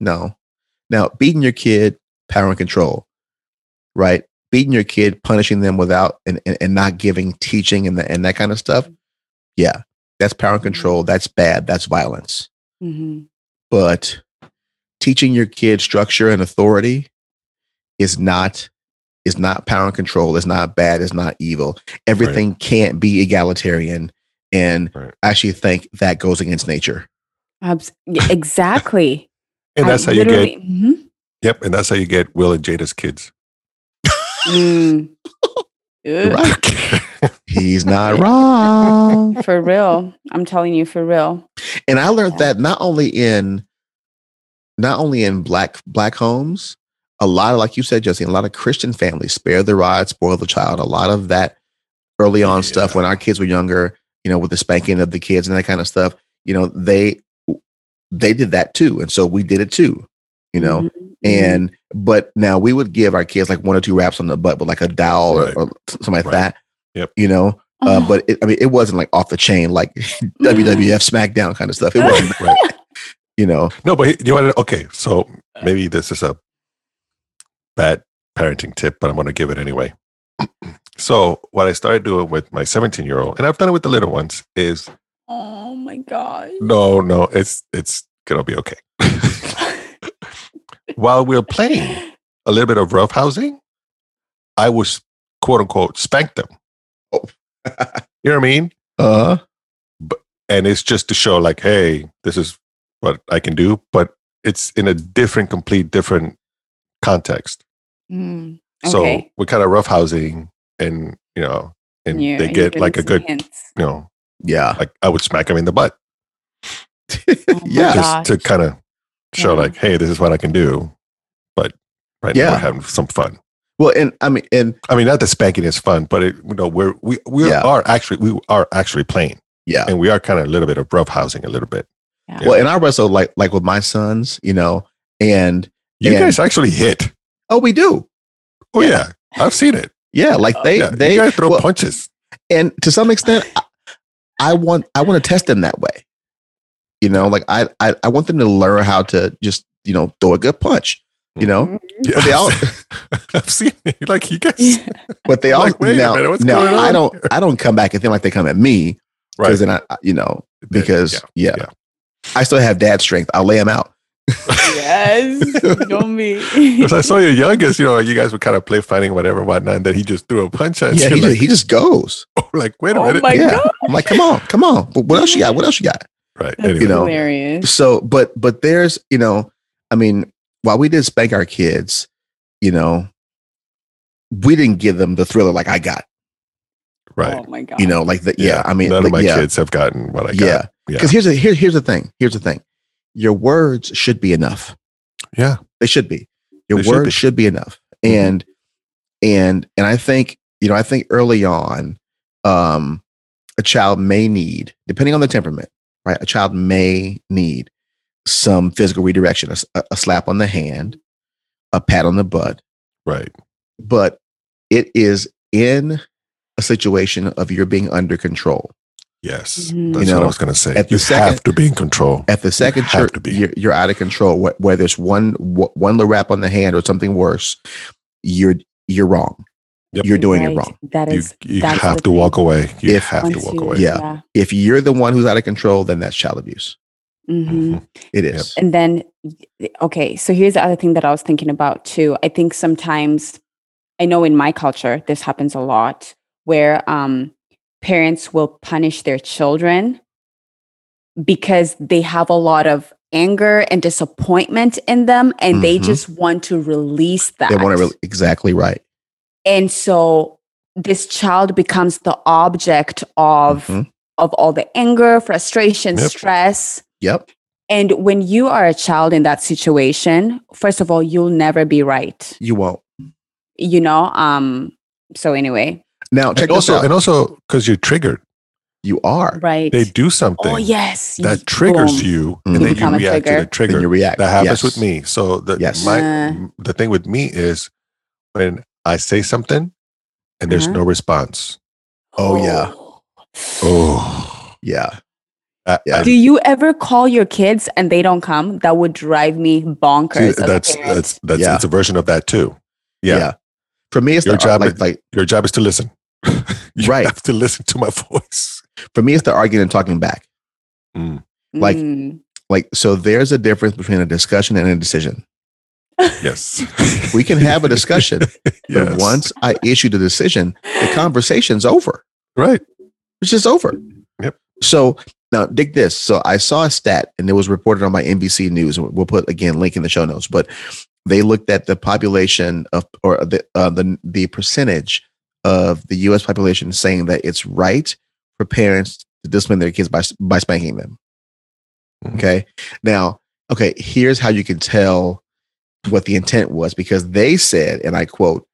No. Now, beating your kid, power and control, right? Beating your kid, punishing them without and, and, and not giving teaching and, the, and that kind of stuff. Yeah, that's power and control. That's bad. That's violence hmm but teaching your kid structure and authority is not is not power and control is not bad is not evil everything can't be egalitarian and Right. i actually think that goes against nature Abs- exactly. and I that's how you get. literally- Mhm. Yep. And that's how you get Will and Jada's kids. Mm. He's not wrong For real. I'm telling you, for real. and i learned Yeah. that not only in not only in black black homes a lot of like you said jesse a lot of christian families spare the rod spoil the child a lot of that early on stuff when our kids were younger you know with the spanking of the kids and that kind of stuff you know they they did that too and so we did it too you know Mhm. Mhm. and but now we would give our kids like one or two raps on the butt with like a dowel Right. or, or something like Right. that Yep. you know uh, Oh. but it, i mean it wasn't like off the chain like wwf smackdown kind of stuff it wasn't Right. you know No, but he- you want to, okay. So maybe this is a bad parenting tip, but I'm going to give it anyway. so what I started doing with my 17 year old, and I've done it with the little ones, is oh my god. no, no, it's it's gonna be okay. While we're playing a little bit of rough housing, I was quote unquote spank them. Oh. You know what I mean? uh And it's just to show like, hey, this is what I can do, but it's in a different, complete different context. Mm. So Okay. we're kind of rough housing and you know, and Yeah, they you're get like a good, hints. you know, yeah like I would smack them in the butt Oh yeah just to kind of show Yeah. like, hey, this is what I can do. But right now Yeah. we're having some fun. well and i mean and I mean, not that spanking is fun, but it, you know, we're we we Yeah. are actually we are actually playing, yeah and we are kind of a little bit of rough housing a little bit. Yeah. well and i wrestle like like with my sons you know and You And- guys actually hit. oh we do Oh Yeah. I've seen it. yeah uh, like they yeah, they you guys throw well, punches. and to some extent I, I want i want to test them that way you know like I, I i want them to learn how to just you know throw a good punch you know Yeah, they all- Mm-hmm. I've seen it. Like you guys, Yeah. but they all like, wait a now, minute, what's now going i don't here? i don't come back and think like they come at me right? because then i I- you know because yeah, yeah. i still have dad strength i'll lay them out yes. Don't be. Because I saw your youngest, you know, you guys would kind of play fighting, whatever, whatnot, and then he just threw a punch at yeah you. he, like, just, he just goes like, wait a Oh minute. my yeah god. i'm like come on come on but what else you got what else you got Right. That's Anyway. You know, hilarious. so but but there's you know I mean, while we did spank our kids, you know, we didn't give them the thriller like I got. Right. Oh my god. You know, like the yeah. I mean, none like, of my yeah, kids have gotten what I got. yeah. Yeah. Because here's a here, here's the thing. Here's the thing. Your words should be enough. Yeah. They should be. Your They should words be. should be enough. Mhm. And and and I think you know I think early on, um, a child may need, depending on the temperament, right? A child may need some physical redirection—a slap on the hand, a pat on the butt, Right. but it is in a situation of you're being under control. Yes. Mhm. That's You what I was going to say. at the you second- have to be in control. At the second have church, to be. you're, you're out of control. Whether it's one wh- one little rap on the hand or something worse, you're you're wrong. Yep. You're doing it wrong. That You, you that's have to thing. walk away. You If- have to walk you- away. Yeah. If you're the one who's out of control, then that's child abuse. Mhm. Mhm. It Yep. And then, okay, so here's the other thing that I was thinking about too. I think sometimes, I know in my culture, this happens a lot where um, parents will punish their children because they have a lot of anger and disappointment in them and they Mhm. just want to release that. They want to really exactly right. And so this child becomes the object of Mhm. of all the anger, frustration, Yep. stress. Yep. And when you are a child in that situation, first of all, you'll never be right. You won't. You know? Um, so anyway, Now check And also, out. and also, because you're triggered, you are. right. they do something oh yes. that y- triggers boom. you, Mhm. and You then you become a react to trigger. the Then trigger. you react. That happens Yes. with me. So the Yes. my Uh. the thing with me is when I say something and there's Uh-huh. no response. Oh, yeah. Oh, Yeah. I- Yeah. I- Do you ever call your kids and they don't come? That would drive me bonkers. as a that's that's that's Yeah. it's a version of that too. Yeah, For me, it's Your the job like, is- like your job is to listen. you Right. have to listen to my voice. for me, it's the arguing and talking back. like- Mm. Like so, there's a difference between a discussion and a decision. Yes, We can have a discussion, yes. but once I issue the decision, the conversation's over. right, It's just over. Yep. So now dig this. So I saw a stat and it was reported on my NBC News. We'll put again link in the show notes. But they looked at the population of or the uh, the the percentage of the U.S. population saying that it's right for parents to discipline their kids by by spanking them. Mhm. Okay. Now, okay. Here's how you can tell what the intent was because they said, and I quote,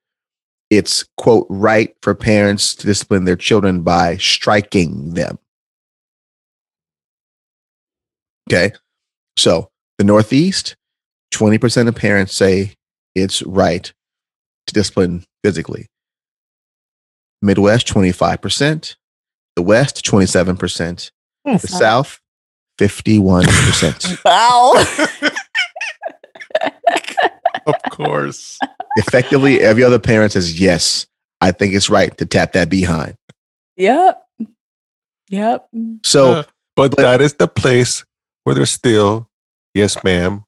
it's quote right for parents to discipline their children by striking them. Okay. So the Northeast, 20% of parents say it's right to discipline physically. Midwest, 25%. The West, 27%. The South, 51%. Wow. of course. Effectively, every other parent says, yes, I think it's right to tap that behind. yep. Yep. So, Uh, but, that is the place where there's still yes, ma'am,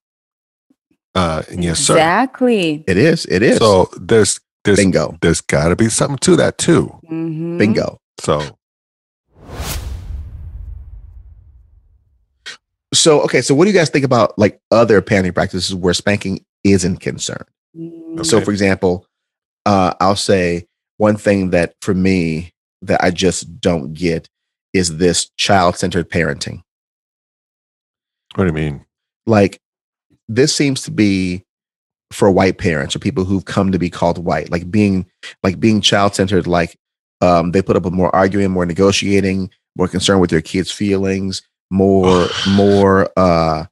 uh, and yes, sir. Exactly. it is, it is. So there's there's bingo, there's got to be something to that too. Mhm. bingo. So So, okay, so what do you guys think about like other parenting practices where spanking isn't concerned? Mm. So, for example, uh, I'll say one thing that for me that I just don't get is this child-centered parenting. what do you mean? Like, this seems to be for white parents or people who've come to be called white, like being like being child-centered. Like, um, they put up with more arguing, more negotiating, more concern with their kids' feelings, more, more, uh,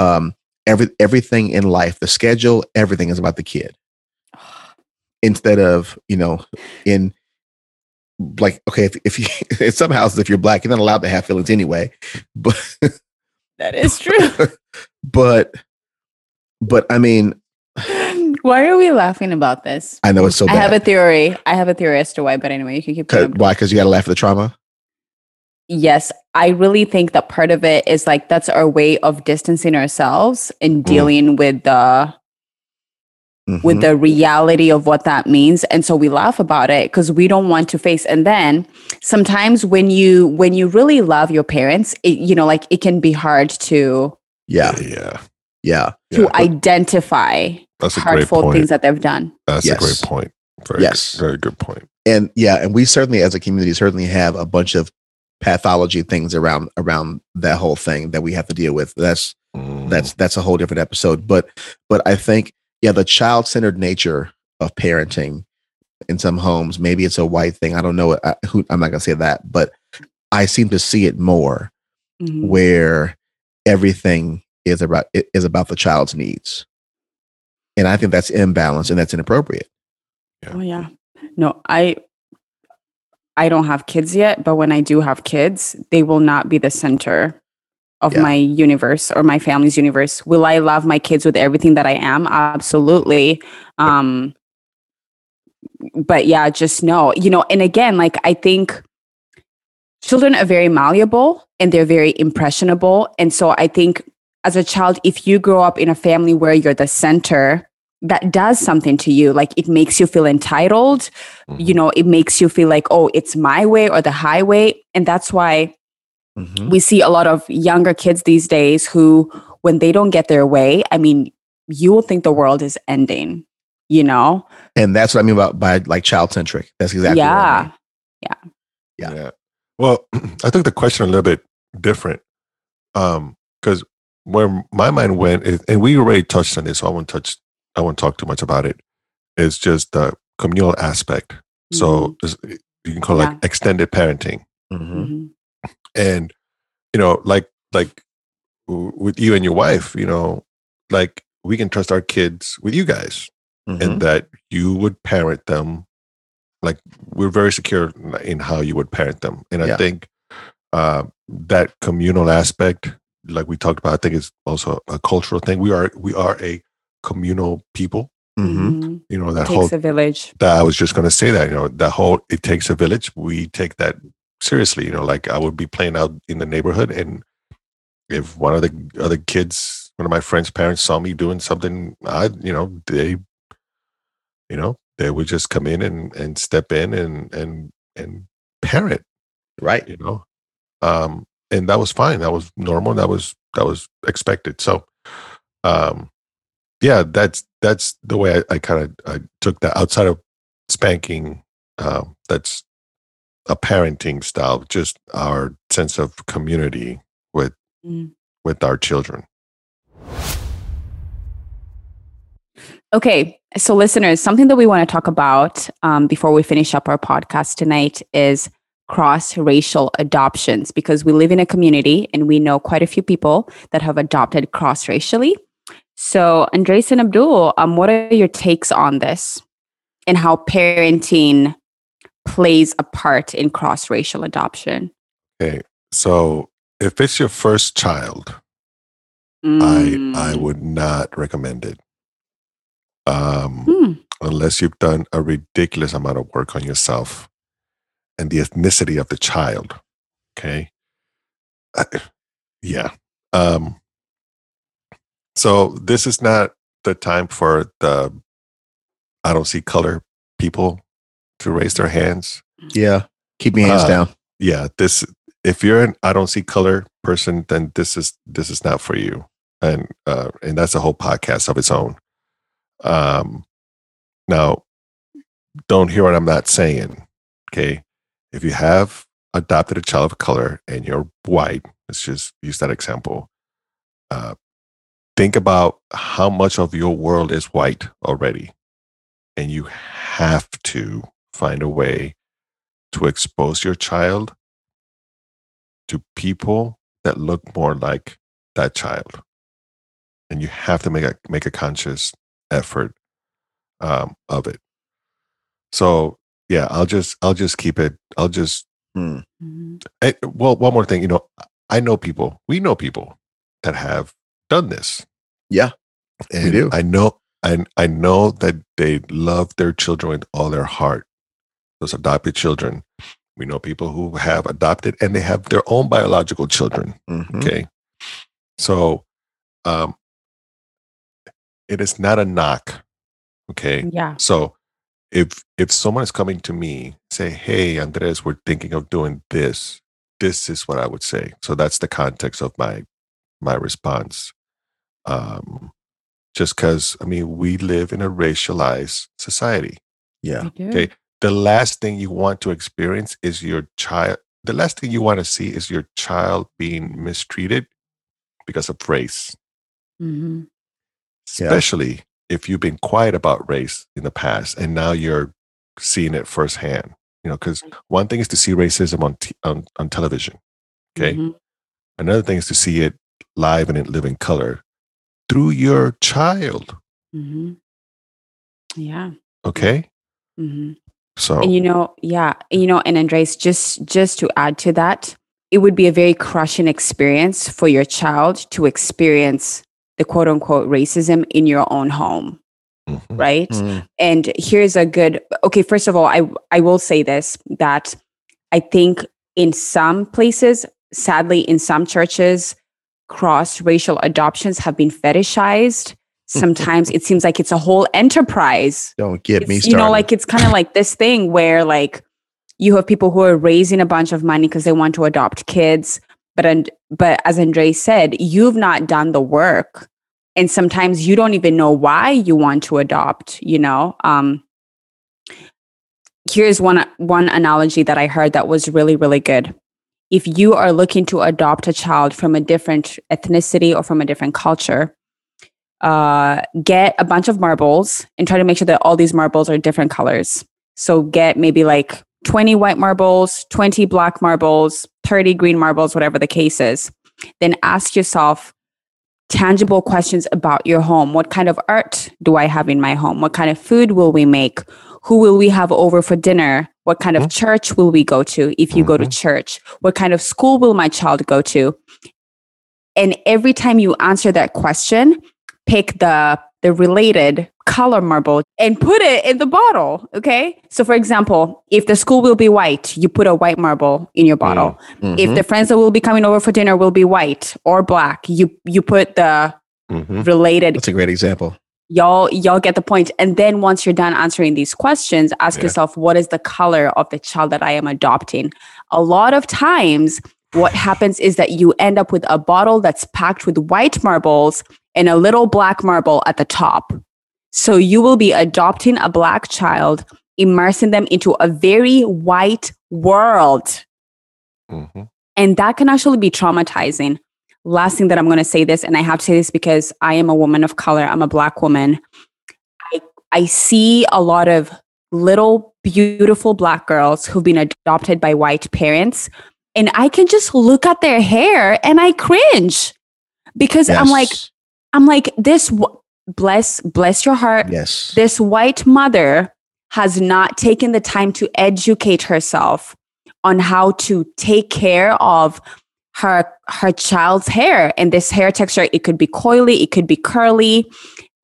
um, every everything in life, the schedule, everything is about the kid instead of you know in like okay if, if you in some houses if you're black you're not allowed to have feelings anyway but That is true. but but i mean why are we laughing about this? i know it's so bad. I have a theory. I have a theory as to why, but anyway, you can keep going. why because you gotta laugh at the trauma Yes, I really think that part of it is like that's our way of distancing ourselves and dealing with the with Mhm. the reality of what that means and so we laugh about it because we don't want to face and then sometimes when you when you really love your parents it, you know like it can be hard to yeah yeah. Yeah. to Yeah. identify That's a great hurtful point. things that they've done. That's Yes. a great point. Very Yes. good, very good point. And yeah, and we certainly as a community certainly have a bunch of pathology things around around that whole thing that we have to deal with. That's Mm. that's that's a whole different episode. But but I think yeah, the child centered nature of parenting in some homes, maybe it's a white thing. I don't know. I, who I'm not gonna say that, but I seem to see it more Mhm. where everything is about is about the child's needs, and I think that's imbalanced and that's inappropriate. Oh yeah. No, I I don't have kids yet, but when I do have kids, they will not be the center of Yeah. my universe or my family's universe. Will I love my kids with everything that I am? Absolutely. Um but yeah, just know, you know, and again, like I think children are very malleable and they're very impressionable. And so I think as a child, if you grow up in a family where you're the center, that does something to you. Like it makes you feel entitled. Mhm. You know, it makes you feel like, oh, it's my way or the highway. And that's why Mhm. we see a lot of younger kids these days who, when they don't get their way, I mean, you will think the world is ending, you know? And that's what I mean about by like child centric. That's exactly what I mean. yeah. Yeah. Yeah. Well, I took the question a little bit different. Um, because where my mind went, is, and we already touched on this, so I won't touch, I won't talk too much about it. It's just the communal aspect. So you can call it like extended parenting. Mhm. Mhm. and you know like like with you and your wife you know like we can trust our kids with you guys Mhm. and that you would parent them like we're very secure in how you would parent them and Yeah. i think uh, that communal aspect like we talked about i think is also a cultural thing we are we are a communal people Mhm. Mhm. you know that Takes whole a village. that I was just going to say that, you know, the whole it takes a village. We take that seriously, you know, like I would be playing out in the neighborhood and if one of the other kids, one of my friends' parents saw me doing something I you know, they, you know, they would just come in and, and step in and, and, and parent, Right. you know, um, and that was fine. That was normal. That was, that was expected. So, um, yeah, that's, that's the way I, I kind of, I took that outside of spanking. Um, that's a parenting style, just our sense of community with, Mm. with our children. Okay, so listeners, something that we want to talk about um, before we finish up our podcast tonight is cross racial adoptions because we live in a community and we know quite a few people that have adopted cross racially. So, Andres and Abdul, um, what are your takes on this and how parenting plays a part in cross racial adoption? Okay. So if it's your first child, I I Mm. would not recommend it. Um, Hmm. unless you've done a ridiculous amount of work on yourself and the ethnicity of the child. Okay. Uh, yeah. Um, so this is not the time for the I don't see color people to raise their hands. Yeah. Keep your hands Uh, down. Yeah, this if you're an I don't see color person, then this is this is not for you. And uh and that's a whole podcast of its own. Um now don't hear what I'm not saying. Okay. If you have adopted a child of color and you're white, let's just use that example. Uh think about how much of your world is white already. And you have to find a way to expose your child to people that look more like that child and you have to make a make a conscious effort um, of it so yeah i'll just i'll just keep it i'll just Hmm. Mhm. eh, well one more thing you know i know people we know people that have done this Yeah, and do. i know I, I know that they love their children with all their heart those adopted children we know people who have adopted and they have their own biological children Mhm. Okay. So um it is not a knock. Okay. Yeah. So if if someone is coming to me, say, Hey, Andres, we're thinking of doing this, this is what I would say. So that's the context of my my response. Um, just because, I mean, we live in a racialized society. Yeah. Okay. The last thing you want to experience is your child. The last thing you want to see is your child being mistreated because of race, Mhm. Yeah. especially if you've been quiet about race in the past and now you're seeing it firsthand. You know, because one thing is to see racism on, t- on on television. Okay. Mhm. Another thing is to see it live and in living color through your child. Mhm. Yeah. Okay. hmm So And you know, yeah, and, you know, and Andres, just just to add to that, it would be a very crushing experience for your child to experience the quote unquote racism in your own home, mhm. right? Mm. And here's a good okay, first of all, I I will say this that I think in some places, sadly in some churches, cross racial adoptions have been fetishized. Sometimes it seems like it's a whole enterprise Don't get me started. you know like it's kind of like this thing where like you have people who are raising a bunch of money because they want to adopt kids but and but as andre said you've not done the work and sometimes you don't even know why you want to adopt you know um here's one one analogy that i heard that was really really good if you are looking to adopt a child from a different ethnicity or from a different culture uh, get a bunch of marbles and try to make sure that all these marbles are different colors. So get maybe like 20 white marbles, 20 black marbles, 30 green marbles, whatever the case is. Then ask yourself tangible questions about your home. What kind of art do I have in my home? What kind of food will we make? Who will we have over for dinner? What kind of Mhm. church will we go to if you go to Mhm. church? What kind of school will my child go to? And every time you answer that question, pick the the related color marble and put it in the bottle. Okay. So, for example, if the school will be white, you put a white marble in your bottle. If Mhm. the friends that will be coming over for dinner will be white or black, you you put the Mhm. related. That's a great example. Y'all y'all get the point. And then once you're done answering these questions, ask Yeah. yourself, what is the color of the child that I am adopting? A lot of times, what happens is that you end up with a bottle that's packed with white marbles and a little black marble at the top. So you will be adopting a black child, immersing them into a very white world. Mhm. And that can actually be traumatizing. Last thing that I'm going to say this, and I have to say this because I am a woman of color, I'm a black woman. I, I see a lot of little, beautiful black girls who've been adopted by white parents. And I can just look at their hair and I cringe because I'm like, I'm like, this, w- bless, bless your heart yes. this white mother has not taken the time to educate herself on how to take care of her her child's hair and this hair texture it could be coily it could be curly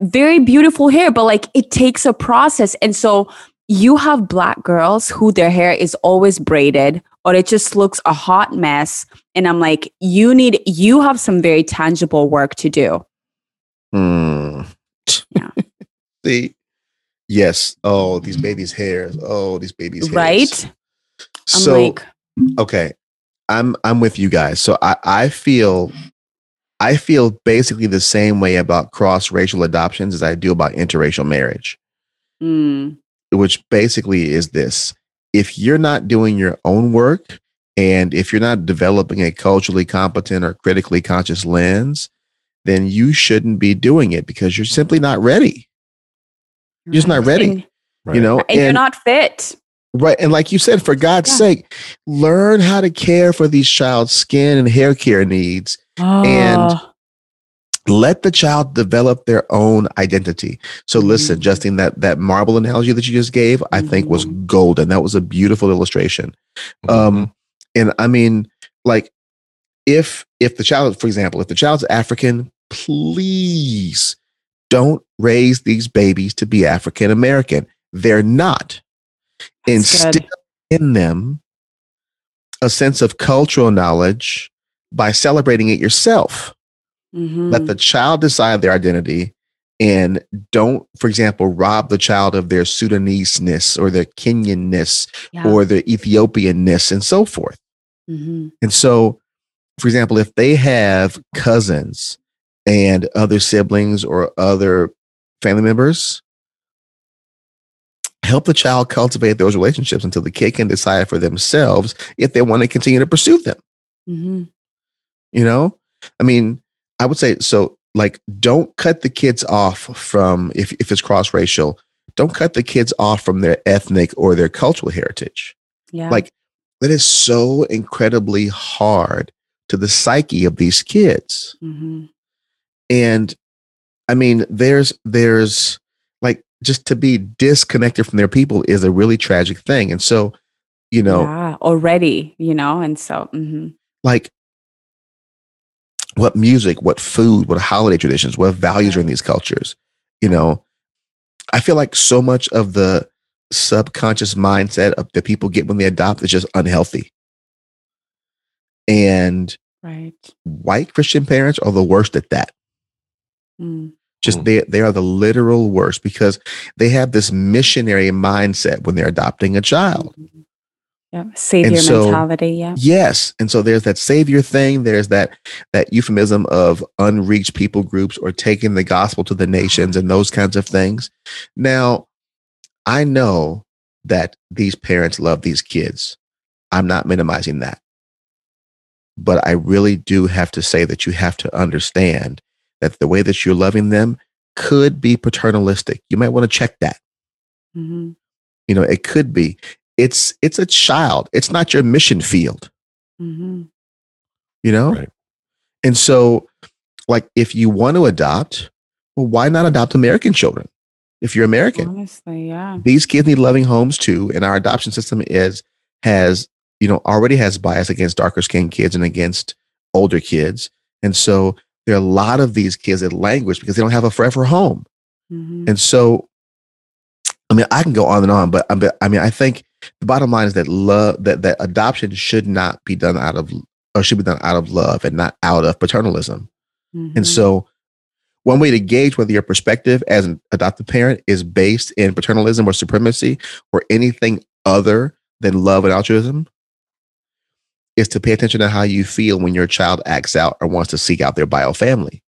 very beautiful hair but like it takes a process and so you have black girls who their hair is always braided or it just looks a hot mess and i'm like you need you have some very tangible work to do Mm. Yeah. See, yes. Oh, these babies' hairs. Oh, these babies' hairs. right i'm So like okay, I'm I'm with you guys. So I I feel I feel basically the same way about cross racial adoptions as I do about interracial marriage, mm, which basically is this: if you're not doing your own work and if you're not developing a culturally competent or critically conscious lens, then you shouldn't be doing it because you're simply not ready. You're just not ready. And-. You know, and, you're not fit. Right. And like you said, for God's Yeah. sake, learn how to care for these child's skin and hair care needs. And- Oh, Let the child develop their own identity. So listen, Mhm. Justine, that that marble analogy that you just gave, I think was Mm-hmm. golden. That was a beautiful illustration. Mhm. Um, and I mean, like, if if the child, for example, if the child's African, please don't raise these babies to be African American. They're not. Good. in them a sense of cultural knowledge by celebrating it yourself. Mhm. Let the child decide their identity and don't, for example, rob the child of their Sudanese ness or their Kenyan ness Yeah. or their Ethiopian ness and so forth. Mhm. And so, for example, if they have cousins and other siblings or other family members. Help the child cultivate those relationships until the kid can decide for themselves if they want to continue to pursue them. Mm-hmm. You know, I mean, I would say so. Like, don't cut the kids off from if if it's cross racial. Don't cut the kids off from their ethnic or their cultural heritage. Yeah. Like, that is so incredibly hard to the psyche of these kids. Mhm. And I mean, there's there's just to be disconnected from their people is a really tragic thing. And so, you know, yeah, already, you know, and so mhm. like what music, what food, what holiday traditions, what values are in these cultures. You know, I feel like so much of the subconscious mindset of that people get when they adopt is just unhealthy. And right. white Christian parents are the worst at that. Mm. Just Mm. they they are the literal worst because they have this missionary mindset when they're adopting a child. Yeah. Savior so- mentality. Yeah. Yes. And so there's that savior thing. There's that that euphemism of unreached people groups or taking the gospel to the nations and those kinds of things. Now, I know that these parents love these kids. I'm not minimizing that. But I really do have to say that you have to understand that the way that you're loving them could be paternalistic. You might want to check that. hmm You know, it could be. It's it's a child. It's not your mission field. hmm you know Right. and so like if you want to adopt well why not adopt american children if you're american Honestly, yeah. these kids need loving homes too and our adoption system is has you know already has bias against darker skinned kids and against older kids and so there are a lot of these kids that languish because they don't have a forever home. Hmm and so i mean i can go on and on but i but, I mean i think the bottom line is that love that that adoption should not be done out of or should be done out of love and not out of paternalism. Mm-hmm. and so, one way to gauge whether your perspective as an adoptive parent is based in paternalism or supremacy or anything other than love and altruism is to pay attention to how you feel when your child acts out or wants to seek out their bio family.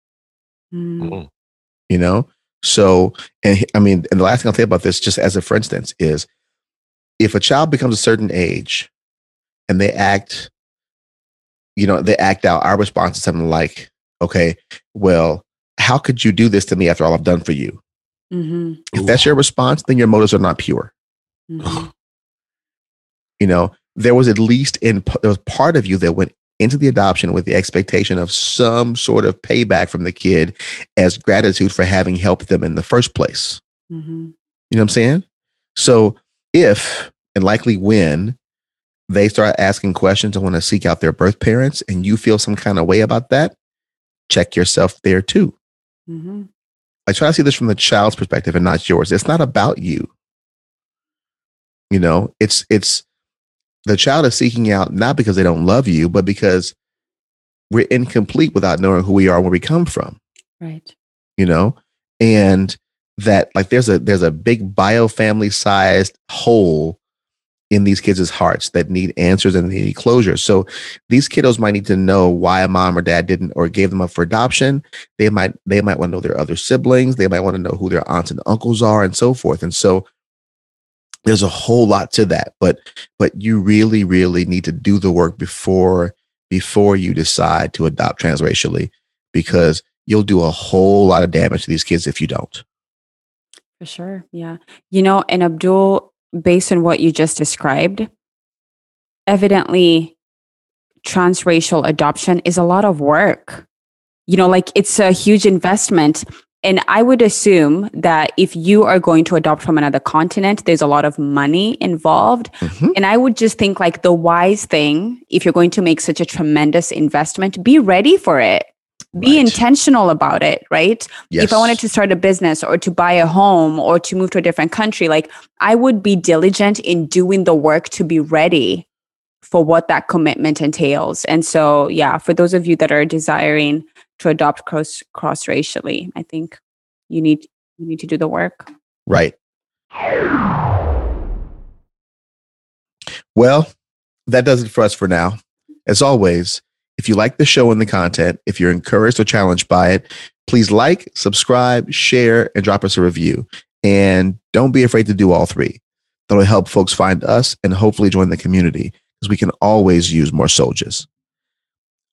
Mm. Mm. You know? So, and I mean, and the last thing I'll say about this, just as a for instance, is if a child becomes a certain age and they act, you know, they act out, our response is something like, okay, well, how could you do this to me after all I've done for you? hmm If that's your response, then your motives are not pure. hmm You know, there was at least in there was part of you that went into the adoption with the expectation of some sort of payback from the kid as gratitude for having helped them in the first place. hmm You know what I'm saying? So if and likely when they start asking questions and want to seek out their birth parents and you feel some kind of way about that, check yourself there too. hmm I try to see this from the child's perspective and not yours. It's not about you. You know, it's it's the child is seeking out not because they don't love you, but because we're incomplete without knowing who we are where we come from. Right. You know, and that like there's a there's a big bio family sized hole in these kids' hearts that need answers and they need closure. So these kiddos might need to know why a mom or dad didn't or gave them up for adoption. They might they might want to know their other siblings. They might want to know who their aunts and uncles are and so forth. And so there's a whole lot to that. But but you really, really need to do the work before before you decide to adopt transracially because you'll do a whole lot of damage to these kids if you don't. For sure. Yeah. You know, and Abdul, based on what you just described, evidently transracial adoption is a lot of work. You know, like it's a huge investment. And I would assume that if you are going to adopt from another continent, there's a lot of money involved. Mhm. And I would just think like the wise thing, if you're going to make such a tremendous investment, be ready for it. Be Right. intentional about it, right? Yes. if I wanted to start a business or to buy a home or to move to a different country, like I would be diligent in doing the work to be ready for what that commitment entails. And so, yeah, for those of you that are desiring to adopt cross cross racially, I think you need you need to do the work. Right. Well, that does it for us for now. As always, If you like the show and the content, if you're encouraged or challenged by it, please like, subscribe, share, and drop us a review. And don't be afraid to do all three. That'll help folks find us and hopefully join the community because we can always use more soldiers.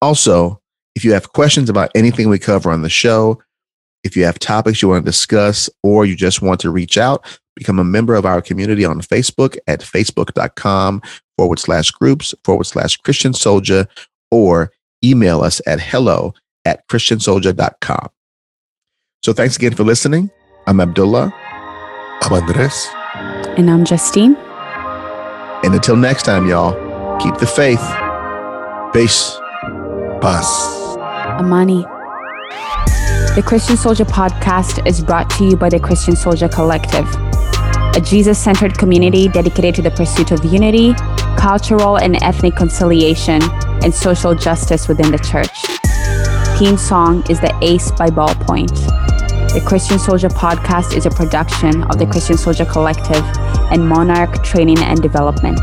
Also, if you have questions about anything we cover on the show, if you have topics you want to discuss, or you just want to reach out, become a member of our community on Facebook at facebook.com forward slash groups forward slash Christian Soldier, or email us at hello at christiansoldier.com. So thanks again for listening. I'm Abdullah. I'm Andres. And I'm Justine. And until next time, y'all, keep the faith. Peace. Paz. Amani. The Christian Soldier podcast is brought to you by the Christian Soldier Collective, a Jesus centered community dedicated to the pursuit of unity, cultural and ethnic conciliation, and social justice within the church. Theme song is The Ace by Ballpoint. The Christian Soldier podcast is a production of the Christian Soldier Collective and Monarch Training and Development.